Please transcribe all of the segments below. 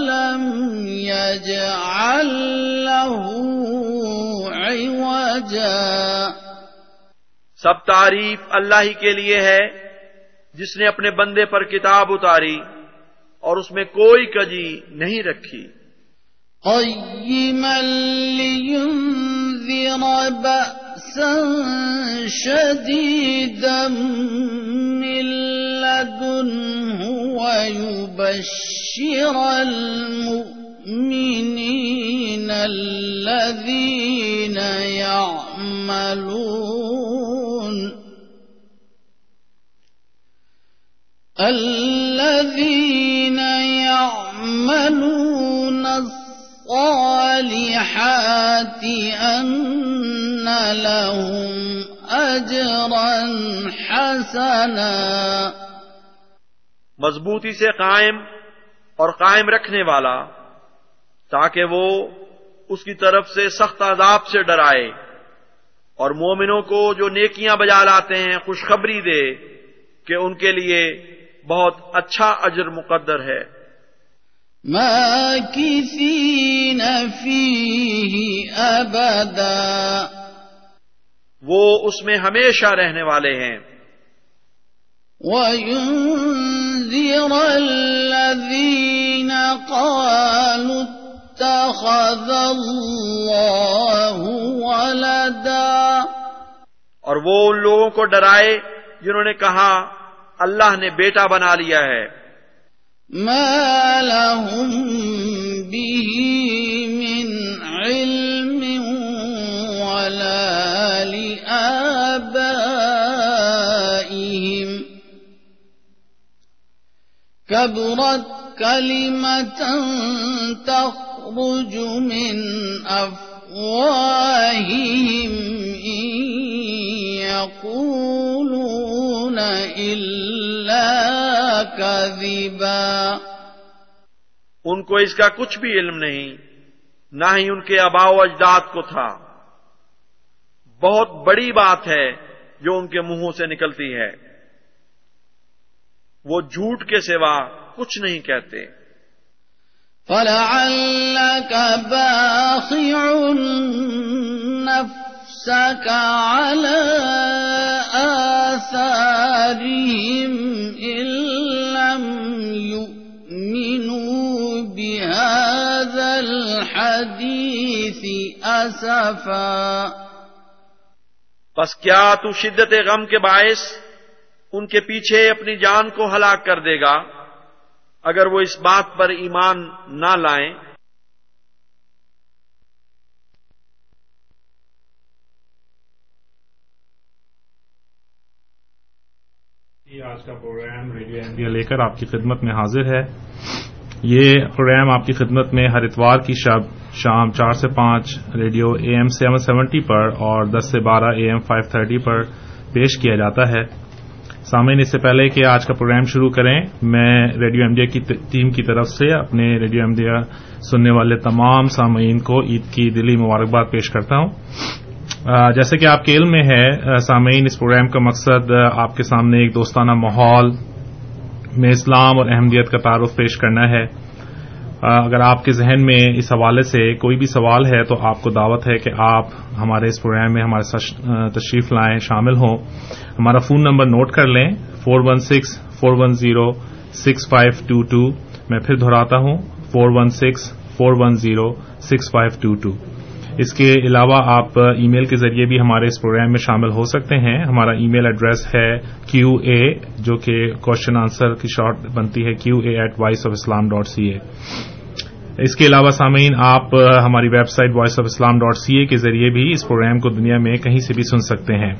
لم يجعل له عوجا سب تعریف اللہ ہی کے لیے ہے جس نے اپنے بندے پر کتاب اتاری اور اس میں کوئی کجی نہیں رکھی ویبشر بشر المؤمنين الذين يعملون الذين يعملون الصالحات أن لهم أجرا حسنا مضبوطی سے قائم اور قائم رکھنے والا تاکہ وہ اس کی طرف سے سخت عذاب سے ڈرائے اور مومنوں کو جو نیکیاں بجا لاتے ہیں خوشخبری دے کہ ان کے لیے بہت اچھا اجر مقدر ہے ما ابدا وہ اس میں ہمیشہ رہنے والے ہیں وينذر الذين قالوا اتخذ الله ولدا اور وہ ان لوگوں کو ڈرائے جنہوں نے کہا اللہ نے بیٹا بنا لیا ہے ما لهم كبرت كلمة تخرج من أفواههم إن يقولون إلا كذبا ان کو اس کا کچھ بھی علم نہیں نہ ہی ان کے اباؤ اجداد کو تھا بہت بڑی بات ہے جو ان کے منہوں سے نکلتی ہے وہ جھوٹ کے سوا کچھ نہیں کہتے نَفْسَكَ عَلَىٰ آثَارِهِمْ إِن نف يُؤْمِنُوا بِهَذَا الْحَدِيثِ أَسَفًا پس کیا تو شدت غم کے باعث ان کے پیچھے اپنی جان کو ہلاک کر دے گا اگر وہ اس بات پر ایمان نہ لائیں یہ جی، آج کا پروگرام ریڈیو انڈیا لے کر آپ کی خدمت میں حاضر ہے یہ پروگرام آپ کی خدمت میں ہر اتوار کی شب شام چار سے پانچ radio A M seven seventy پر اور دس سے بارہ اے ایم فائیو تھرٹی پر پیش کیا جاتا ہے سامعین اس سے پہلے کہ آج کا پروگرام شروع کریں میں ریڈیو ایم انڈیا کی ٹیم کی طرف سے اپنے ریڈیو ایم انڈیا سننے والے تمام سامعین کو عید کی دلی مبارکباد پیش کرتا ہوں جیسے کہ آپ کے علم میں ہے سامعین اس پروگرام کا مقصد آپ کے سامنے ایک دوستانہ ماحول میں اسلام اور احمدیت کا تعارف پیش کرنا ہے اگر آپ کے ذہن میں اس حوالے سے کوئی بھی سوال ہے تو آپ کو دعوت ہے کہ آپ ہمارے اس پروگرام میں ہمارے تشریف لائیں شامل ہوں ہمارا فون نمبر نوٹ کر لیں four one six four one zero six five two two میں پھر دہراتا ہوں four one six four one zero six five two two اس کے علاوہ آپ ای میل کے ذریعے بھی ہمارے اس پروگرام میں شامل ہو سکتے ہیں ہمارا ای میل ایڈریس ہے کیو اے جو کہ کوشچن آنسر کی شارٹ بنتی ہے Q A at voice of Islam dot C A اس کے علاوہ سامعین آپ ہماری website voice of Islam dot C A کے ذریعے بھی اس پروگرام کو دنیا میں کہیں سے بھی سن سکتے ہیں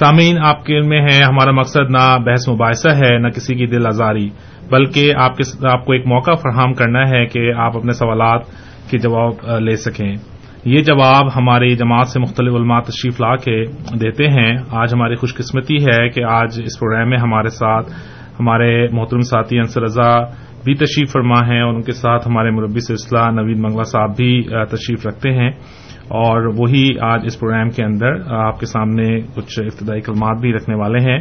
سامعین آپ کے ہے ہمارا مقصد نہ بحث مباحثہ ہے نہ کسی کی دل آزاری بلکہ آپ کو ایک موقع فراہم کرنا ہے کہ آپ اپنے سوالات کے جواب لے سکیں یہ جواب ہماری جماعت سے مختلف علماء تشریف لا کے دیتے ہیں آج ہماری خوش قسمتی ہے کہ آج اس پروگرام میں ہمارے ساتھ ہمارے محترم ساتھی انصر رضا بھی تشریف فرما ہیں اور ان کے ساتھ ہمارے مربی سلسلہ نوید منگلہ صاحب بھی تشریف رکھتے ہیں اور وہی آج اس پروگرام کے اندر آپ کے سامنے کچھ ابتدائی کلمات بھی رکھنے والے ہیں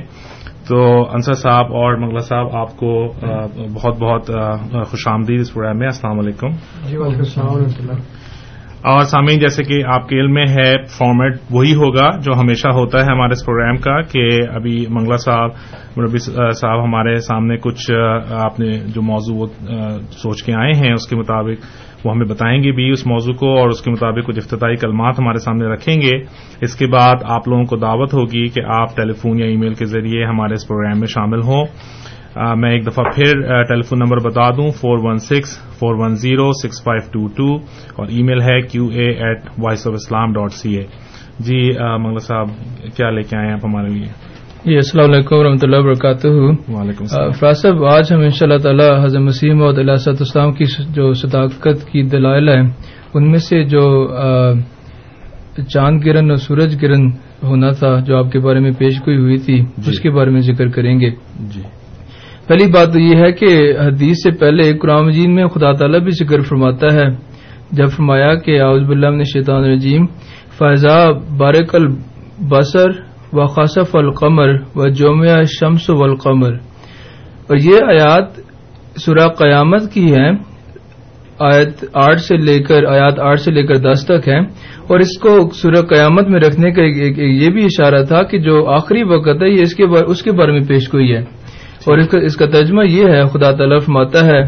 تو انصر صاحب اور مغلا صاحب آپ کو بہت بہت خوش آمدید اس پروگرام میں السلام علیکم جی، اور سامعین جیسے کہ آپ کے علم میں ہے فارمیٹ وہی ہوگا جو ہمیشہ ہوتا ہے ہمارے اس پروگرام کا کہ ابھی منگلہ صاحب مربی صاحب ہمارے سامنے کچھ آپ نے جو موضوع سوچ کے آئے ہیں اس کے مطابق وہ ہمیں بتائیں گے بھی اس موضوع کو اور اس کے مطابق کچھ افتتاحی کلمات ہمارے سامنے رکھیں گے اس کے بعد آپ لوگوں کو دعوت ہوگی کہ آپ ٹیلی فون یا ای میل کے ذریعے ہمارے اس پروگرام میں شامل ہوں میں ایک دفعہ پھر ٹیلی فون نمبر بتا دوں four one six four one zero six five two two اور ای میل ہے Q A at voice of Islam dot C A جی منگلا صاحب کیا لے کے آئے ہیں آپ ہمارے لیے جی السلام علیکم و رحمۃ اللہ وبرکاتہ فراز صاحب آج ہم ان شاء اللہ تعالیٰ حضرت کی جو صداقت کی دلائل ہیں ان میں سے جو چاند گرن اور سورج گرن ہونا تھا جو آپ کے بارے میں پیش گوئی ہوئی تھی جی اس کے بارے میں ذکر کریں گے جی پہلی بات تو یہ ہے کہ حدیث سے پہلے قرآن مجید میں خدا تعالیٰ بھی ذکر فرماتا ہے جب فرمایا کہ آؤز باللہ نے شیطان الرجیم فیضا بارک البصر و خصف القمر و جومیہ شمس والقمر اور یہ آیات سورا قیامت کی ہے لے کر آیات آٹھ سے لے کر دس تک ہیں اور اس کو سورہ قیامت میں رکھنے کا ایک ایک ایک یہ بھی اشارہ تھا کہ جو آخری وقت ہے یہ اس کے بارے میں پیش گئی ہے اور اس کا اس کا تجمہ یہ ہے خدا تلف ماتا ہے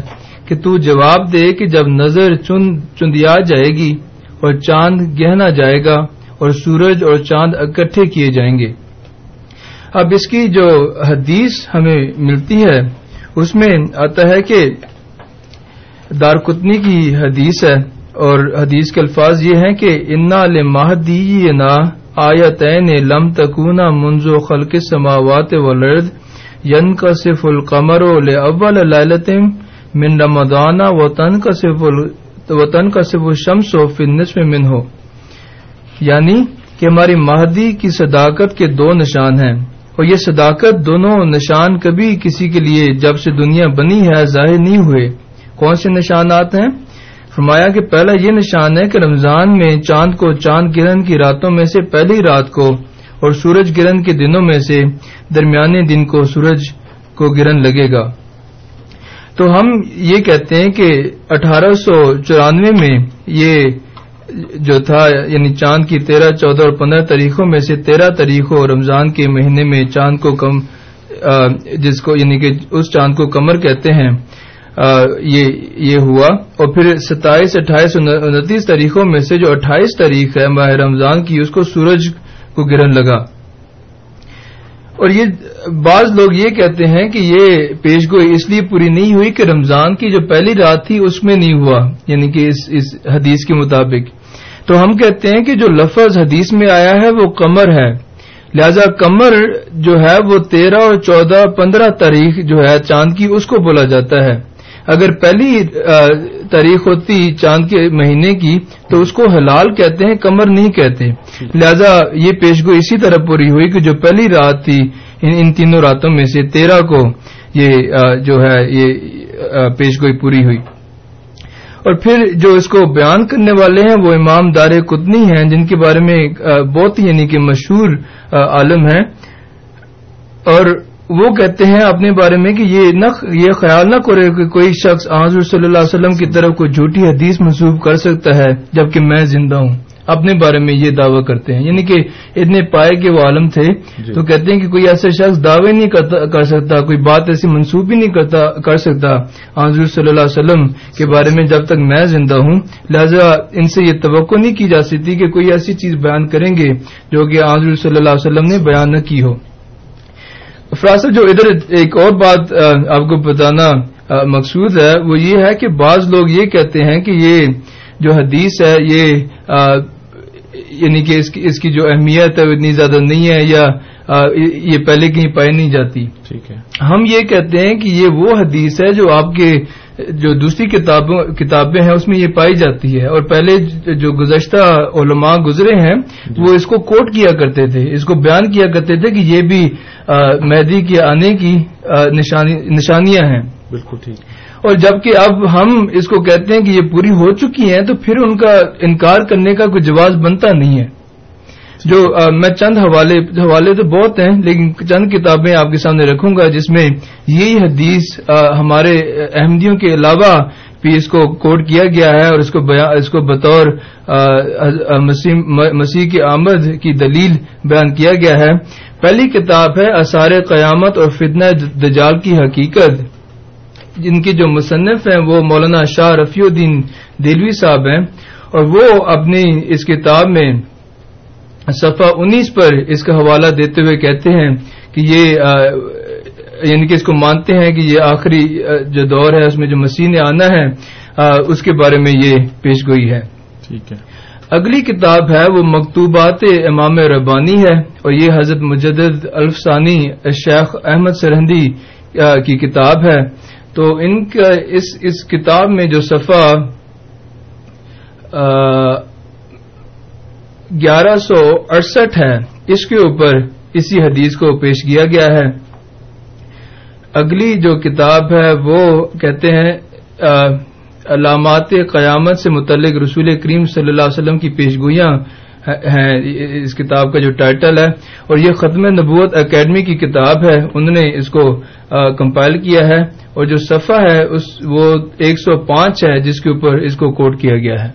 کہ تو جواب دے کہ جب نظر چندیا جائے گی اور چاند گہنا جائے گا اور سورج اور چاند اکٹھے کیے جائیں گے اب اس کی جو حدیث ہمیں ملتی ہے اس میں آتا ہے کہ دارکتنی کی حدیث ہے اور حدیث کے الفاظ یہ ہیں کہ انا لمحدی نا آیا تین لم تکونا منزو خلق سماوات و لرد کا صف القمر لالتم من و وطن کا صف الشمس و فنس میں من ہو یعنی کہ ہماری مہدی کی صداقت کے دو نشان ہیں اور یہ صداقت دونوں نشان کبھی کسی کے لیے جب سے دنیا بنی ہے ظاہر نہیں ہوئے کون سے نشانات ہیں فرمایا کہ پہلا یہ نشان ہے کہ رمضان میں چاند کو چاند گرہن کی راتوں میں سے پہلی رات کو اور سورج گرہن کے دنوں میں سے درمیانے دن کو سورج کو گرہن لگے گا تو ہم یہ کہتے ہیں کہ اٹھارہ سو چورانوے میں یہ جو تھا یعنی چاند کی تیرہ چودہ اور پندرہ تاریخوں میں سے تیرہ تاریخوں رمضان کے مہینے میں چاند کو کو کم جس یعنی کہ اس چاند کو کمر کہتے ہیں یہ ہوا اور پھر ستائیس اٹھائیس انتیس تاریخوں میں سے جو اٹھائیس تاریخ ہے ماہ رمضان کی اس کو سورج کو گرہن لگا اور یہ بعض لوگ یہ کہتے ہیں کہ یہ پیشگوئی اس لیے پوری نہیں ہوئی کہ رمضان کی جو پہلی رات تھی اس میں نہیں ہوا یعنی کہ اس اس حدیث کے مطابق تو ہم کہتے ہیں کہ جو لفظ حدیث میں آیا ہے وہ کمر ہے لہذا کمر جو ہے وہ تیرہ اور چودہ پندرہ تاریخ جو ہے چاند کی اس کو بولا جاتا ہے اگر پہلی تاریخ ہوتی چاند کے مہینے کی تو اس کو حلال کہتے ہیں کمر نہیں کہتے لہذا یہ پیشگو اسی طرح پوری ہوئی کہ جو پہلی رات تھی ان تینوں راتوں میں سے تیرہ کو یہ جو ہے یہ پیش گوئی پوری ہوئی اور پھر جو اس کو بیان کرنے والے ہیں وہ امام دار قطنی ہیں جن کے بارے میں بہت ہی یعنی کہ مشہور عالم ہیں اور وہ کہتے ہیں اپنے بارے میں کہ یہ خیال نہ کرے کہ کوئی شخص آزم صلی اللہ علیہ وسلم کی طرف کو جھوٹی حدیث منسوخ کر سکتا ہے جبکہ میں زندہ ہوں اپنے بارے میں یہ دعویٰ کرتے ہیں یعنی کہ اتنے پائے کہ وہ عالم تھے جی۔ تو کہتے ہیں کہ کوئی ایسا شخص دعوے نہیں کر سکتا کوئی بات ایسی ہی نہیں کر سکتا حضور صلی اللہ علیہ وسلم کے بارے میں جب تک میں زندہ ہوں لہذا ان سے یہ توقع نہیں کی جا سکتی کہ کوئی ایسی چیز بیان کریں گے جو کہ حضور صلی اللہ علیہ وسلم نے بیان نہ کی ہو فراصل جو ادھر ایک اور بات آپ کو بتانا مقصود ہے وہ یہ ہے کہ بعض لوگ یہ کہتے ہیں کہ یہ جو حدیث ہے یہ یعنی کہ اس کی اس کی جو اہمیت ہے وہ اتنی زیادہ نہیں ہے یا یہ پہلے کہیں پائی نہیں جاتی ٹھیک ہے ہم یہ کہتے ہیں کہ یہ وہ حدیث ہے جو آپ کے جو دوسری کتابوں کتابیں ہیں اس میں یہ پائی جاتی ہے اور پہلے جو گزشتہ علماء گزرے ہیں جی۔ وہ اس کو کوٹ کیا کرتے تھے اس کو بیان کیا کرتے تھے کہ یہ بھی مہدی کے آنے کی نشانی نشانیاں ہیں بالکل ٹھیک اور جبکہ اب ہم اس کو کہتے ہیں کہ یہ پوری ہو چکی ہیں تو پھر ان کا انکار کرنے کا کوئی جواز بنتا نہیں ہے جو میں چند حوالے حوالے تو بہت ہیں لیکن چند کتابیں آپ کے سامنے رکھوں گا جس میں یہی حدیث ہمارے احمدیوں کے علاوہ بھی اس کو کوٹ کیا گیا ہے اور اس کو بطور مسیح کے آمد کی دلیل بیان کیا گیا ہے پہلی کتاب ہے اثار قیامت اور فتنہ دجال کی حقیقت جن کے جو مصنف ہیں وہ مولانا شاہ رفیع الدین دلوی صاحب ہیں اور وہ اپنی اس کتاب میں صفحہ انیس پر اس کا حوالہ دیتے ہوئے کہتے ہیں کہ یہ یعنی کہ اس کو مانتے ہیں کہ یہ آخری جو دور ہے اس میں جو مسیح نے آنا ہے اس کے بارے میں یہ پیش گوئی ہے ٹھیک ہے اگلی کتاب ہے وہ مکتوبات امام ربانی ہے اور یہ حضرت مجدد الفسانی شیخ احمد سرہندی کی کتاب ہے تو ان کا اس اس کتاب میں جو صفحہ گیارہ سو اڑسٹھ ہے اس کے اوپر اسی حدیث کو پیش کیا گیا ہے اگلی جو کتاب ہے وہ کہتے ہیں علامات قیامت سے متعلق رسول کریم صلی اللہ علیہ وسلم کی پیشگوئیاں ہیں اس کتاب کا جو ٹائٹل ہے اور یہ ختم نبوت اکیڈمی کی کتاب ہے انہوں نے اس کو کمپائل کیا ہے اور جو صفحہ ہے اس وہ ایک سو پانچ ہے جس کے اوپر اس کو کوٹ کیا گیا ہے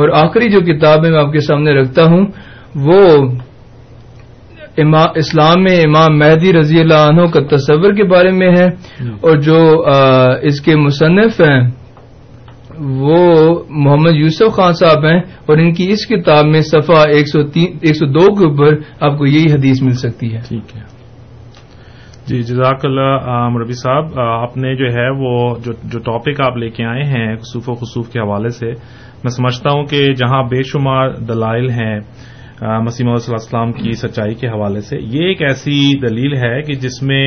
اور آخری جو کتاب میں آپ کے سامنے رکھتا ہوں وہ اسلام میں امام مہدی رضی اللہ عنہ کا تصور کے بارے میں ہے اور جو اس کے مصنف ہیں وہ محمد یوسف خان صاحب ہیں اور ان کی اس کتاب میں صفحہ ایک سو دو کے اوپر آپ کو یہی حدیث مل سکتی ہے ٹھیک ہے جی جزاک اللہ ربی صاحب آپ نے جو ہے وہ جو جو ٹاپک آپ لے کے آئے ہیں خصوف و خصوف کے حوالے سے میں سمجھتا ہوں کہ جہاں بے شمار دلائل ہیں مسیم علیہ اللہ السلام کی سچائی کے حوالے سے یہ ایک ایسی دلیل ہے کہ جس میں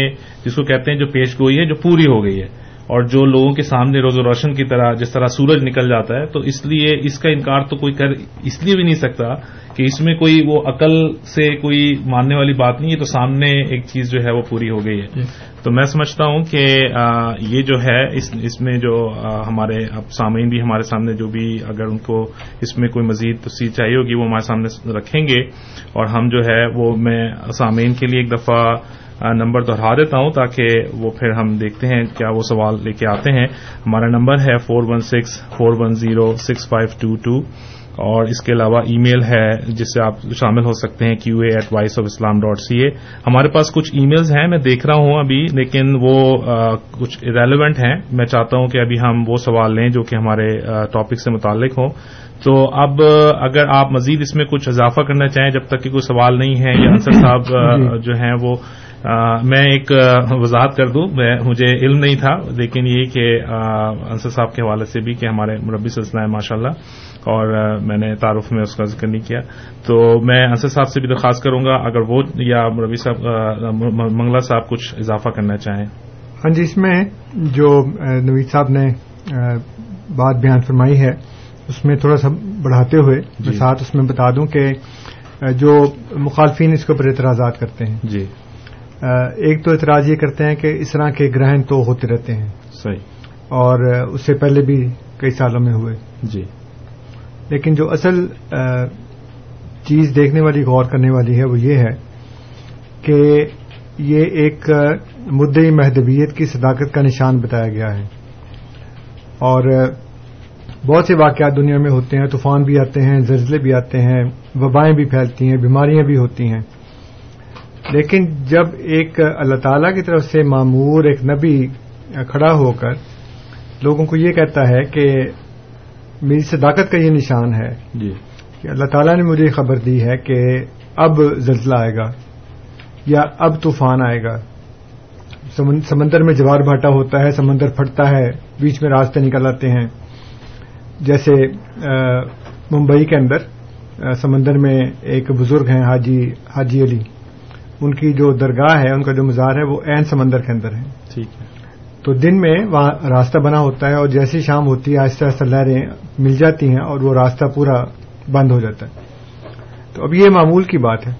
جس کو کہتے ہیں جو پیش گوئی ہے جو پوری ہو گئی ہے اور جو لوگوں کے سامنے روز و روشن کی طرح جس طرح سورج نکل جاتا ہے تو اس لیے اس کا انکار تو کوئی کر اس لیے بھی نہیں سکتا کہ اس میں کوئی وہ عقل سے کوئی ماننے والی بات نہیں ہے تو سامنے ایک چیز جو ہے وہ پوری ہو گئی ہے جی۔ تو میں سمجھتا ہوں کہ یہ جو ہے اس میں جو ہمارے سامعین بھی ہمارے سامنے جو بھی اگر ان کو اس میں کوئی مزید چاہیے ہوگی وہ ہمارے سامنے رکھیں گے اور ہم جو ہے وہ میں سامعین کے لیے ایک دفعہ نمبر دوہرا دیتا ہوں تاکہ وہ پھر ہم دیکھتے ہیں کیا وہ سوال لے کے آتے ہیں ہمارا نمبر ہے four one six four one zero six five two two اور اس کے علاوہ ای میل ہے جس سے آپ شامل ہو سکتے ہیں Q A at voice of Islam dot C A ہمارے پاس کچھ ای میلز ہیں میں دیکھ رہا ہوں ابھی لیکن وہ کچھ ریلیونٹ ہیں میں چاہتا ہوں کہ ابھی ہم وہ سوال لیں جو کہ ہمارے ٹاپک سے متعلق ہوں تو اب اگر آپ مزید اس میں کچھ اضافہ کرنا چاہیں جب تک کہ کوئی سوال نہیں ہے یا انصر صاحب جی۔ جو ہیں وہ میں ایک وضاحت کر دوں مجھے علم نہیں تھا لیکن یہ کہ انصر صاحب کے حوالے سے بھی کہ ہمارے مربی سلسلہ ہے ماشاء اللہ اور میں نے تعارف میں اس کا ذکر نہیں کیا تو میں انصر صاحب سے بھی درخواست کروں گا اگر وہ یا مربی صاحب منگلہ صاحب کچھ اضافہ کرنا چاہیں ہاں جی اس میں جو نوید صاحب نے بات بیان فرمائی ہے اس میں تھوڑا سا بڑھاتے ہوئے جی. ساتھ اس میں بتا دوں کہ جو مخالفین اس کے اوپر اعتراضات کرتے ہیں جی ایک تو اعتراض یہ کرتے ہیں کہ اس طرح کے گرہن تو ہوتے رہتے ہیں صحیح اور اس سے پہلے بھی کئی سالوں میں ہوئے جی لیکن جو اصل چیز دیکھنے والی غور کرنے والی ہے وہ یہ ہے کہ یہ ایک مدعی محدویت کی صداقت کا نشان بتایا گیا ہے اور بہت سے واقعات دنیا میں ہوتے ہیں طوفان بھی آتے ہیں زلزلے بھی آتے ہیں وبائیں بھی پھیلتی ہیں بیماریاں بھی ہوتی ہیں لیکن جب ایک اللہ تعالیٰ کی طرف سے معمور ایک نبی کھڑا ہو کر لوگوں کو یہ کہتا ہے کہ میری صداقت کا یہ نشان ہے جی کہ اللہ تعالیٰ نے مجھے خبر دی ہے کہ اب زلزلہ آئے گا یا اب طوفان آئے گا سمندر میں جوار بھاٹا ہوتا ہے سمندر پھٹتا ہے بیچ میں راستے نکل آتے ہیں جیسے ممبئی کے اندر سمندر میں ایک بزرگ ہیں حاجی حاجی علی ان کی جو درگاہ ہے ان کا جو مزار ہے وہ عین سمندر کے اندر ہے ٹھیک ہے تو دن میں وہاں راستہ بنا ہوتا ہے اور جیسی شام ہوتی ہے آہستہ آہستہ لہریں مل جاتی ہیں اور وہ راستہ پورا بند ہو جاتا ہے تو اب یہ معمول کی بات ہے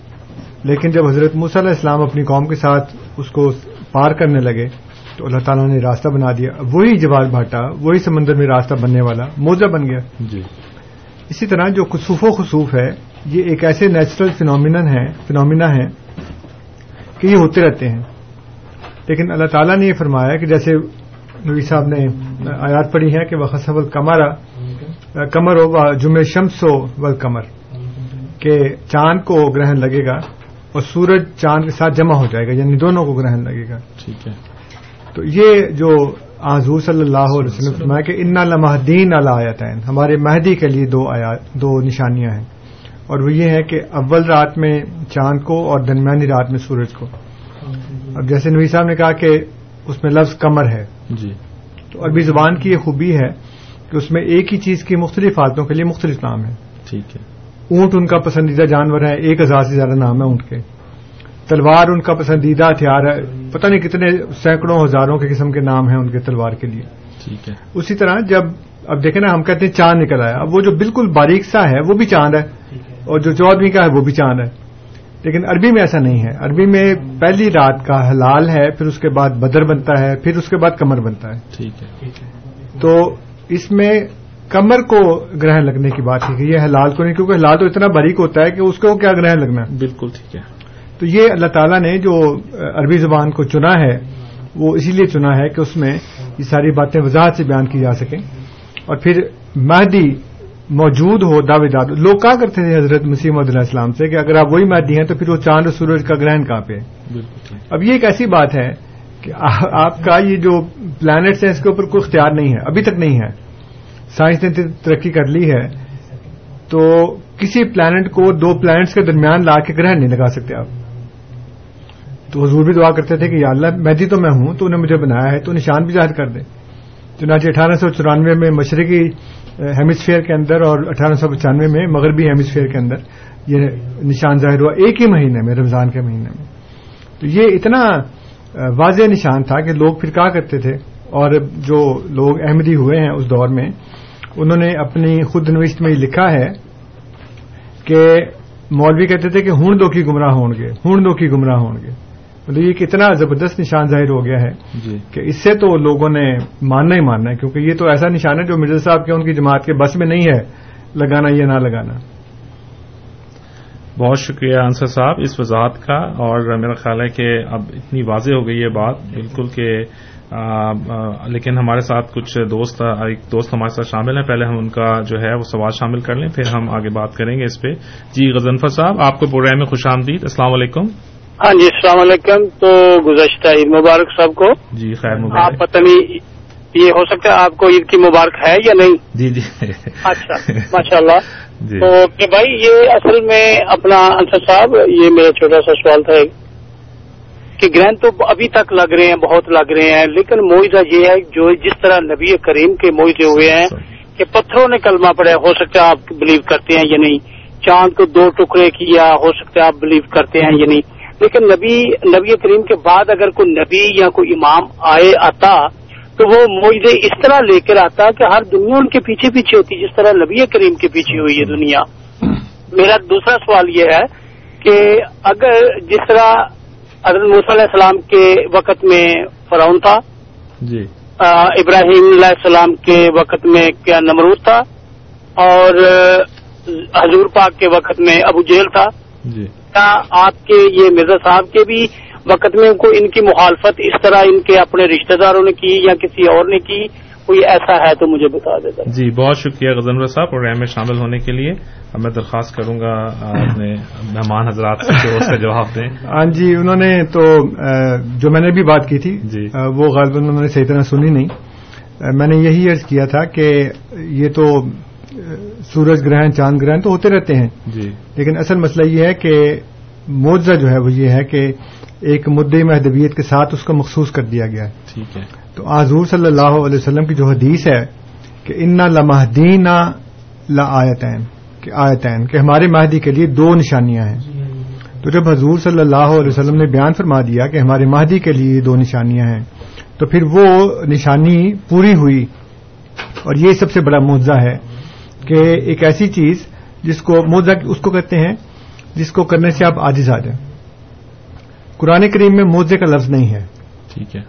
لیکن جب حضرت علیہ السلام اپنی قوم کے ساتھ اس کو پار کرنے لگے تو اللہ تعالیٰ نے راستہ بنا دیا وہی جواب بھاٹا وہی سمندر میں راستہ بننے والا موزہ بن گیا جی اسی طرح جو خصوف و خصوف ہے یہ ایک ایسے نیچرل ہے فنومینا ہے یہ ہوتے رہتے ہیں لیکن اللہ تعالیٰ نے یہ فرمایا کہ جیسے نبی صاحب نے آیات پڑھی ہے کہ وہ خصب کمر ہو و جمع شمس ہو و کمر کہ چاند کو گرہن لگے گا اور سورج چاند کے ساتھ جمع ہو جائے گا یعنی دونوں کو گرہن لگے گا ٹھیک ہے تو یہ جو آزو صلی اللہ علیہ وسلم فرمایا کہ ان لمحدین اللہ آیاتین ہمارے مہدی کے لیے دو آیات دو نشانیاں ہیں اور وہ یہ ہے کہ اول رات میں چاند کو اور درمیانی رات میں سورج کو اب جیسے نوی صاحب نے کہا کہ اس میں لفظ کمر ہے جی تو عربی زبان کی یہ خوبی ہے کہ اس میں ایک ہی چیز کی مختلف حالتوں کے لیے مختلف نام ہے ٹھیک ہے اونٹ ان کا پسندیدہ جانور ہے ایک ہزار سے زیادہ نام ہے اونٹ کے تلوار ان کا پسندیدہ ہتھیار ہے پتہ نہیں کتنے سینکڑوں ہزاروں کے قسم کے نام ہیں ان کے تلوار کے لیے ٹھیک ہے اسی طرح جب اب دیکھیں نا ہم کہتے ہیں چاند نکل آیا اب وہ جو بالکل باریک سا ہے وہ بھی چاند ہے اور جو چودہویں کا ہے وہ بھی چاند ہے لیکن عربی میں ایسا نہیں ہے عربی میں پہلی رات کا حلال ہے پھر اس کے بعد بدر بنتا ہے پھر اس کے بعد کمر بنتا ہے ٹھیک ہے تو اس میں کمر کو گرہ لگنے کی بات ہے کہ یہ حلال کو نہیں کیونکہ حلال تو اتنا باریک ہوتا ہے کہ اس کو کیا گرہ لگنا ہے بالکل ٹھیک ہے تو یہ اللہ تعالیٰ نے جو عربی زبان کو چنا ہے وہ اسی لیے چنا ہے کہ اس میں یہ ساری باتیں وضاحت سے بیان کی جا سکیں اور پھر مہدی موجود ہو دعوے دار لوگ کہا کرتے تھے حضرت مسیمد علیہ السلام سے کہ اگر آپ وہی مادی ہیں تو پھر وہ چاند اور سورج کا گرہن کہاں پہ اب یہ ایک ایسی بات ہے کہ آپ کا یہ جو پلانٹس ہیں اس کے اوپر کوئی اختیار نہیں ہے ابھی تک نہیں ہے سائنس نے ترقی کر لی ہے تو کسی پلانٹ کو دو پلانٹس کے درمیان لا کے گرہن نہیں لگا سکتے آپ تو حضور بھی دعا کرتے تھے کہ یا اللہ مہدی تو میں ہوں تو انہیں مجھے بنایا ہے تو نشان بھی ظاہر کر دیں چنانچہ اٹھارہ سو چورانوے میں مشرقی ہیمسفیئر کے اندر اور اٹھارہ سو پچانوے میں مغربی ہیمسفیئر کے اندر یہ نشان ظاہر ہوا ایک ہی مہینے میں رمضان کے مہینے میں تو یہ اتنا واضح نشان تھا کہ لوگ پھر کہا کرتے تھے اور جو لوگ احمدی ہوئے ہیں اس دور میں انہوں نے اپنی خود نوشت میں لکھا ہے کہ مولوی کہتے تھے کہ ہوں دو کی گمراہ ہو گے ہوں دو کی گمراہ ہو گے مطلب یہ کتنا زبردست نشان ظاہر ہو گیا ہے جی کہ اس سے تو لوگوں نے ماننا ہی ماننا ہے کیونکہ یہ تو ایسا نشان ہے جو مرزا صاحب کے ان کی جماعت کے بس میں نہیں ہے لگانا یا نہ لگانا بہت شکریہ انصر صاحب اس وضاحت کا اور میرا خیال ہے کہ اب اتنی واضح ہو گئی یہ بات بالکل کہ آ, آ, لیکن ہمارے ساتھ کچھ دوست ایک دوست ہمارے ساتھ شامل ہیں پہلے ہم ان کا جو ہے وہ سوال شامل کر لیں پھر ہم آگے بات کریں گے اس پہ جی غزنفر صاحب آپ کو پروگرام میں خوش آمدید السلام علیکم ہاں جی السلام علیکم تو گزشتہ عید مبارک صاحب کو جی خیر مبارک آپ پتہ نہیں یہ ہو سکتا ہے آپ کو عید کی مبارک ہے یا نہیں جی جی اچھا ماشاء اللہ جی۔ تو کہ بھائی یہ اصل میں اپنا انصر صاحب یہ میرا چھوٹا سا سوال تھا کہ گرہن تو ابھی تک لگ رہے ہیں بہت لگ رہے ہیں لیکن معیزہ یہ ہے جو جس طرح نبی کریم کے معیزے ہوئے ہیں کہ پتھروں نے کلمہ پڑے ہو سکتا ہے آپ بلیو کرتے ہیں یا نہیں چاند کو دو ٹکڑے کیا ہو سکتا ہے آپ بلیو کرتے ہیں یا نہیں لیکن نبی نبی کریم کے بعد اگر کوئی نبی یا کوئی امام آئے آتا تو وہ معدے اس طرح لے کر آتا کہ ہر دنیا ان کے پیچھے پیچھے ہوتی جس طرح نبی کریم کے پیچھے ہوئی ہے دنیا میرا دوسرا سوال یہ ہے کہ اگر جس طرح حضرت موسیٰ علیہ السلام کے وقت میں فرعون تھا جی ابراہیم علیہ السلام کے وقت میں کیا نمرود تھا اور حضور پاک کے وقت میں ابو جیل تھا جی آپ کے یہ مرزا صاحب کے بھی وقت میں ان کی مخالفت اس طرح ان کے اپنے رشتہ داروں نے کی یا کسی اور نے کی کوئی ایسا ہے تو مجھے بتا دیتا جی بہت شکریہ غزنر صاحب پروگرام میں شامل ہونے کے لیے میں درخواست کروں گا اپنے مہمان حضرات کا جواب دیں ہاں جی انہوں نے تو جو میں نے بھی بات کی تھی جی وہ غالب نے صحیح طرح سنی نہیں میں نے یہی عرض کیا تھا کہ یہ تو سورج گرہن چاند گرہن تو ہوتے رہتے ہیں جی لیکن اصل مسئلہ یہ ہے کہ معوضہ جو ہے وہ یہ ہے کہ ایک مدعی محدبیت کے ساتھ اس کو مخصوص کر دیا گیا ٹھیک ہے تو آزور صلی اللہ علیہ وسلم کی جو حدیث ہے کہ ان لا آیتین کہ آیتین کہ ہمارے مہدی کے لیے دو نشانیاں ہیں جی، جی۔ تو جب حضور صلی اللہ علیہ وسلم نے بیان فرما دیا کہ ہمارے مہدی کے لیے دو نشانیاں ہیں تو پھر وہ نشانی پوری ہوئی اور یہ سب سے بڑا معوضا ہے کہ ایک ایسی چیز جس کو موزہ اس کو کہتے ہیں جس کو کرنے سے آپ آجز آ جائیں قرآن کریم میں موزے کا لفظ نہیں ہے ٹھیک ہے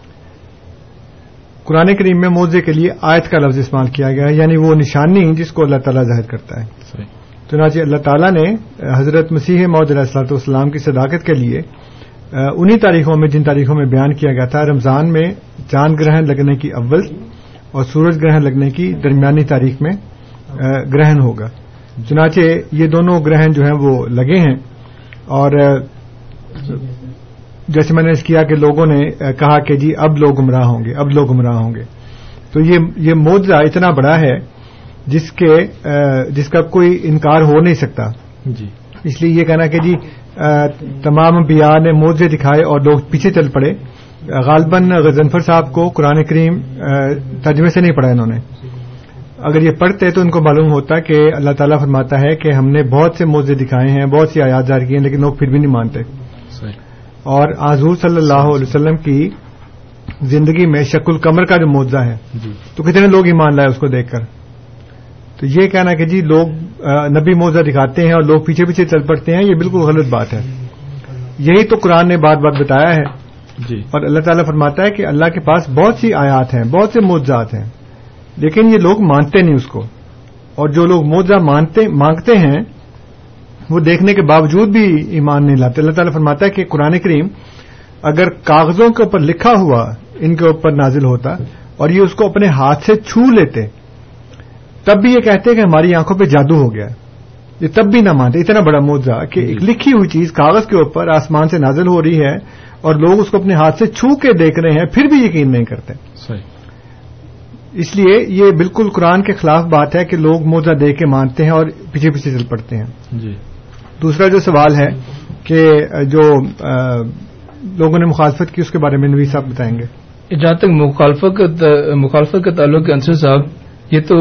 قرآن کریم میں موزے کے لیے آیت کا لفظ استعمال کیا گیا ہے یعنی وہ نشانی جس کو اللہ تعالیٰ ظاہر کرتا ہے ناچی اللہ تعالیٰ نے حضرت مسیح علیہ السلط اسلام کی صداقت کے لیے انہی تاریخوں میں جن تاریخوں میں بیان کیا گیا تھا رمضان میں چاند گرہن لگنے کی اول اور سورج گرہن لگنے کی درمیانی تاریخ میں گرہن ہوگا چنانچہ یہ دونوں گرہن جو ہیں وہ لگے ہیں اور جیسے میں نے اس کیا کہ لوگوں نے کہا کہ جی اب لوگ گمراہ ہوں گے اب لوگ گمراہ ہوں گے تو یہ موضرا اتنا بڑا ہے جس کے جس کا کوئی انکار ہو نہیں سکتا جی اس لیے یہ کہنا کہ جی تمام بیا نے موضوعے دکھائے اور لوگ پیچھے چل پڑے غالباً غزنفر صاحب کو قرآن کریم ترجمے سے نہیں پڑھا انہوں نے اگر یہ پڑھتے تو ان کو معلوم ہوتا کہ اللہ تعالیٰ فرماتا ہے کہ ہم نے بہت سے موزے دکھائے ہیں بہت سی آیات جاری کی ہیں لیکن لوگ پھر بھی نہیں مانتے اور حضور صلی اللہ علیہ وسلم کی زندگی میں شک القمر کا جو موزہ ہے جی۔ تو کتنے لوگ ایمان لائے اس کو دیکھ کر تو یہ کہنا کہ جی لوگ نبی موزہ دکھاتے ہیں اور لوگ پیچھے پیچھے چل پڑتے ہیں یہ بالکل غلط بات ہے یہی تو قرآن نے بات بات بتایا ہے جی۔ اور اللہ تعالیٰ فرماتا ہے کہ اللہ کے پاس بہت سی آیات ہیں بہت سے موضعات ہیں لیکن یہ لوگ مانتے نہیں اس کو اور جو لوگ مانتے مانگتے ہیں وہ دیکھنے کے باوجود بھی ایمان نہیں لاتے اللہ تعالیٰ فرماتا ہے کہ قرآن کریم اگر کاغذوں کے اوپر لکھا ہوا ان کے اوپر نازل ہوتا اور یہ اس کو اپنے ہاتھ سے چھو لیتے تب بھی یہ کہتے کہ ہماری آنکھوں پہ جادو ہو گیا یہ تب بھی نہ مانتے اتنا بڑا موضاء کہ ایک جی۔ لکھی ہوئی چیز کاغذ کے اوپر آسمان سے نازل ہو رہی ہے اور لوگ اس کو اپنے ہاتھ سے چھو کے دیکھ رہے ہیں پھر بھی یقین نہیں کرتے اس لیے یہ بالکل قرآن کے خلاف بات ہے کہ لوگ موزہ دے کے مانتے ہیں اور پیچھے پیچھے چل پڑتے ہیں جی دوسرا جو سوال ہے کہ جو لوگوں نے مخالفت کی اس کے بارے میں نوی صاحب بتائیں گے جہاں تک مخالفت کے تعلق کے انصر صاحب یہ تو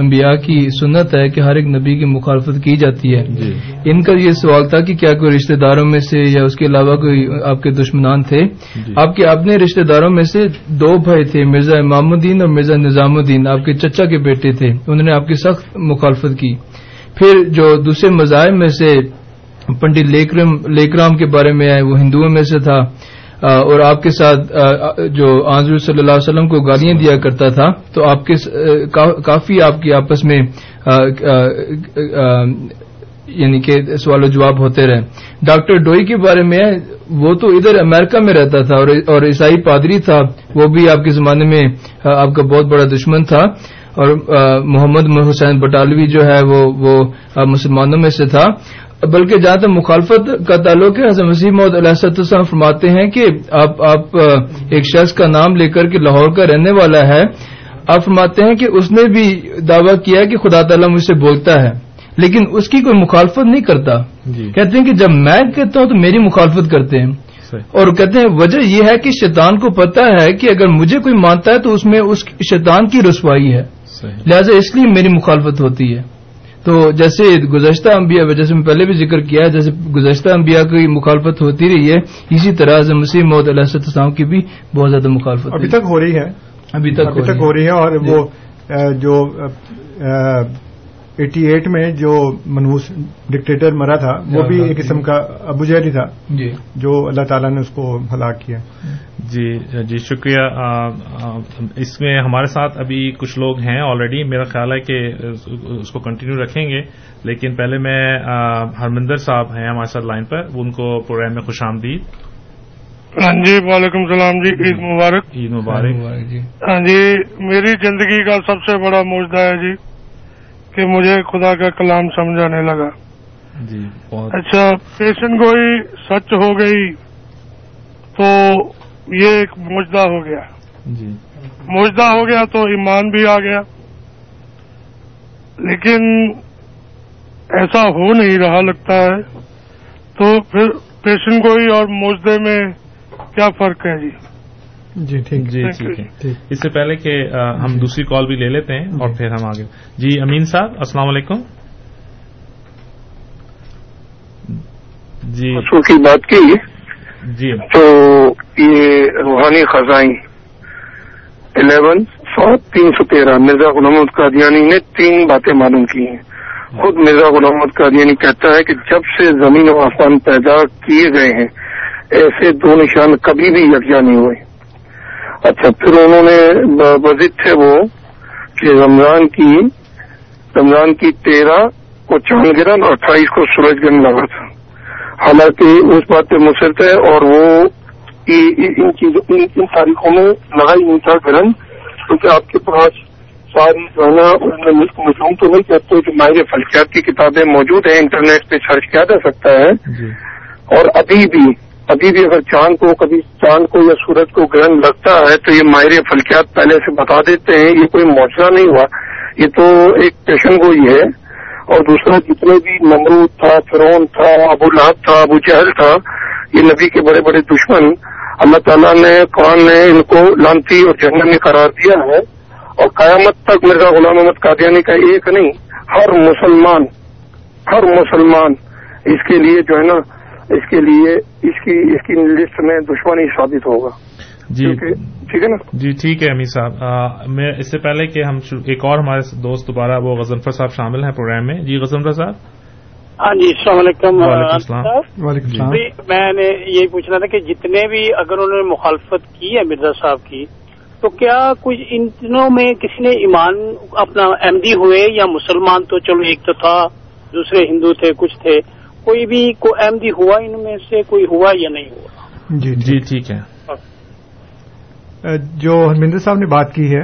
انبیاء کی سنت ہے کہ ہر ایک نبی کی مخالفت کی جاتی ہے جی ان کا یہ سوال تھا کہ کیا کوئی رشتہ داروں میں سے یا اس کے علاوہ کوئی آپ کے دشمنان تھے جی آپ کے اپنے رشتہ داروں میں سے دو بھائی تھے مرزا امام الدین اور مرزا نظام الدین آپ کے چچا کے بیٹے تھے انہوں نے آپ کی سخت مخالفت کی پھر جو دوسرے مذاہب میں سے پنڈت لیکرام کے بارے میں آئے وہ ہندوؤں میں سے تھا اور آپ کے ساتھ جو آنزر صلی اللہ علیہ وسلم کو گالیاں دیا کرتا تھا تو آپ کے کافی آپ کی آپس میں یعنی کہ سوال و جواب ہوتے رہے ڈاکٹر ڈوئی کے بارے میں وہ تو ادھر امریکہ میں رہتا تھا اور عیسائی پادری تھا وہ بھی آپ کے زمانے میں آپ کا بہت بڑا دشمن تھا اور محمد حسین بٹالوی جو ہے وہ مسلمانوں میں سے تھا بلکہ جہاں تک مخالفت کا تعلق ہے حضرت مسیح حضم علیہ السلام فرماتے ہیں کہ آپ آپ ایک شخص کا نام لے کر کے لاہور کا رہنے والا ہے آپ فرماتے ہیں کہ اس نے بھی دعویٰ کیا کہ خدا تعالیٰ مجھ سے بولتا ہے لیکن اس کی کوئی مخالفت نہیں کرتا جی۔ کہتے ہیں کہ جب میں کہتا ہوں تو میری مخالفت کرتے ہیں اور کہتے ہیں وجہ یہ ہے کہ شیطان کو پتا ہے کہ اگر مجھے کوئی مانتا ہے تو اس میں اس شیطان کی رسوائی ہے لہذا اس لیے میری مخالفت ہوتی ہے تو جیسے گزشتہ انبیاء جیسے میں پہلے بھی ذکر کیا ہے جیسے گزشتہ انبیاء کی مخالفت ہوتی رہی ہے اسی طرح سے مسیح علیہ السلام کی بھی بہت زیادہ مخالفت ابھی تک ہو رہی ہے اور وہ جو ایٹی ایٹ میں جو منوس ڈکٹیٹر مرا تھا وہ بھی ایک قسم کا ابو جہلی تھا جی۔ جو اللہ تعالیٰ نے اس کو ہلاک کیا جی جی شکریہ اس میں ہمارے ساتھ ابھی کچھ لوگ ہیں آلریڈی میرا خیال ہے کہ اس کو کنٹینیو رکھیں گے لیکن پہلے میں ہرمندر صاحب ہیں ہمارے ساتھ لائن پر ان کو پروگرام میں خوش آمدید ہاں جی وعلیکم السلام جی عید مبارک عید مبارک جی۔ ہاں جی میری زندگی کا سب سے بڑا موجودہ ہے جی کہ مجھے خدا کا کلام سمجھانے لگا جی اچھا پیشن گوئی سچ ہو گئی تو یہ ایک موجدہ ہو گیا جی۔ موجدہ ہو گیا تو ایمان بھی آ گیا لیکن ایسا ہو نہیں رہا لگتا ہے تو پھر پیشن گوئی اور موجدے میں کیا فرق ہے جی جی ٹھیک جی ٹھیک ہے اس سے پہلے کہ ہم جی۔ دوسری کال بھی لے لیتے ہیں اور جی۔ پھر ہم آگے جی امین صاحب السلام علیکم جی کی بات کی جی تو یہ روحانی خزائیں الیون سات تین سو تیرہ مرزا الحمد قادیانی نے تین باتیں معلوم کی ہیں خود مرزا الحمد قادیانی کہتا ہے کہ جب سے زمین و آسمان پیدا کیے گئے ہیں ایسے دو نشان کبھی بھی یکجا نہیں ہوئے اچھا پھر انہوں نے مزید تھے وہ کہ رمضان کی رمضان کی تیرہ کو چاند گرہن اور اٹھائیس کو سورج گرہن لگا تھا حالانکہ اس بات پہ مصرت ہے اور وہ ان ان تاریخوں میں لگا ہی تھا گرہن کیونکہ آپ کے پاس ساری گہنیں مجموع تو ہوئی کہ اب تو جو فلکیات کی کتابیں موجود ہیں انٹرنیٹ پہ سرچ کیا جا سکتا ہے جی۔ اور ابھی بھی ابھی بھی اگر چاند کو کبھی چاند کو یا سورج کو گرہن لگتا ہے تو یہ ماہر فلکیات پہلے سے بتا دیتے ہیں یہ کوئی معاشرہ نہیں ہوا یہ تو ایک پیشن گوئی ہے اور دوسرا جتنے بھی نمرود تھا فرون تھا ابو لہب تھا ابو چہل تھا یہ نبی کے بڑے بڑے دشمن اللہ تعالیٰ نے قرآن نے ان کو لانتی اور جنگل میں قرار دیا ہے اور قیامت تک مرزا غلام محمد قادیانی کا ایک نہیں ہر مسلمان ہر مسلمان اس کے لیے جو ہے نا اس کے لیے اس کی اس کی لسٹ میں دشمنی ثابت ہوگا جی ٹھیک ہے نا جی ٹھیک ہے امیر صاحب میں اس سے پہلے کہ ہم ایک اور ہمارے دوست دوبارہ وہ غزنفر صاحب شامل ہیں پروگرام میں جی غزنفر صاحب ہاں جی السلام علیکم السلام جی، میں نے یہی پوچھنا تھا کہ جتنے بھی اگر انہوں نے مخالفت کی ہے مرزا صاحب کی تو کیا کچھ ان دنوں میں کسی نے ایمان اپنا ایم ڈی ہوئے یا مسلمان تو چلو ایک تو تھا دوسرے ہندو تھے کچھ تھے کوئی بھی کو اہمدی ہوا ان میں سے کوئی ہوا یا نہیں ہوا جی جی, جی، ٹھیک ہے ہاں۔ جو ہرمندر صاحب نے بات کی ہے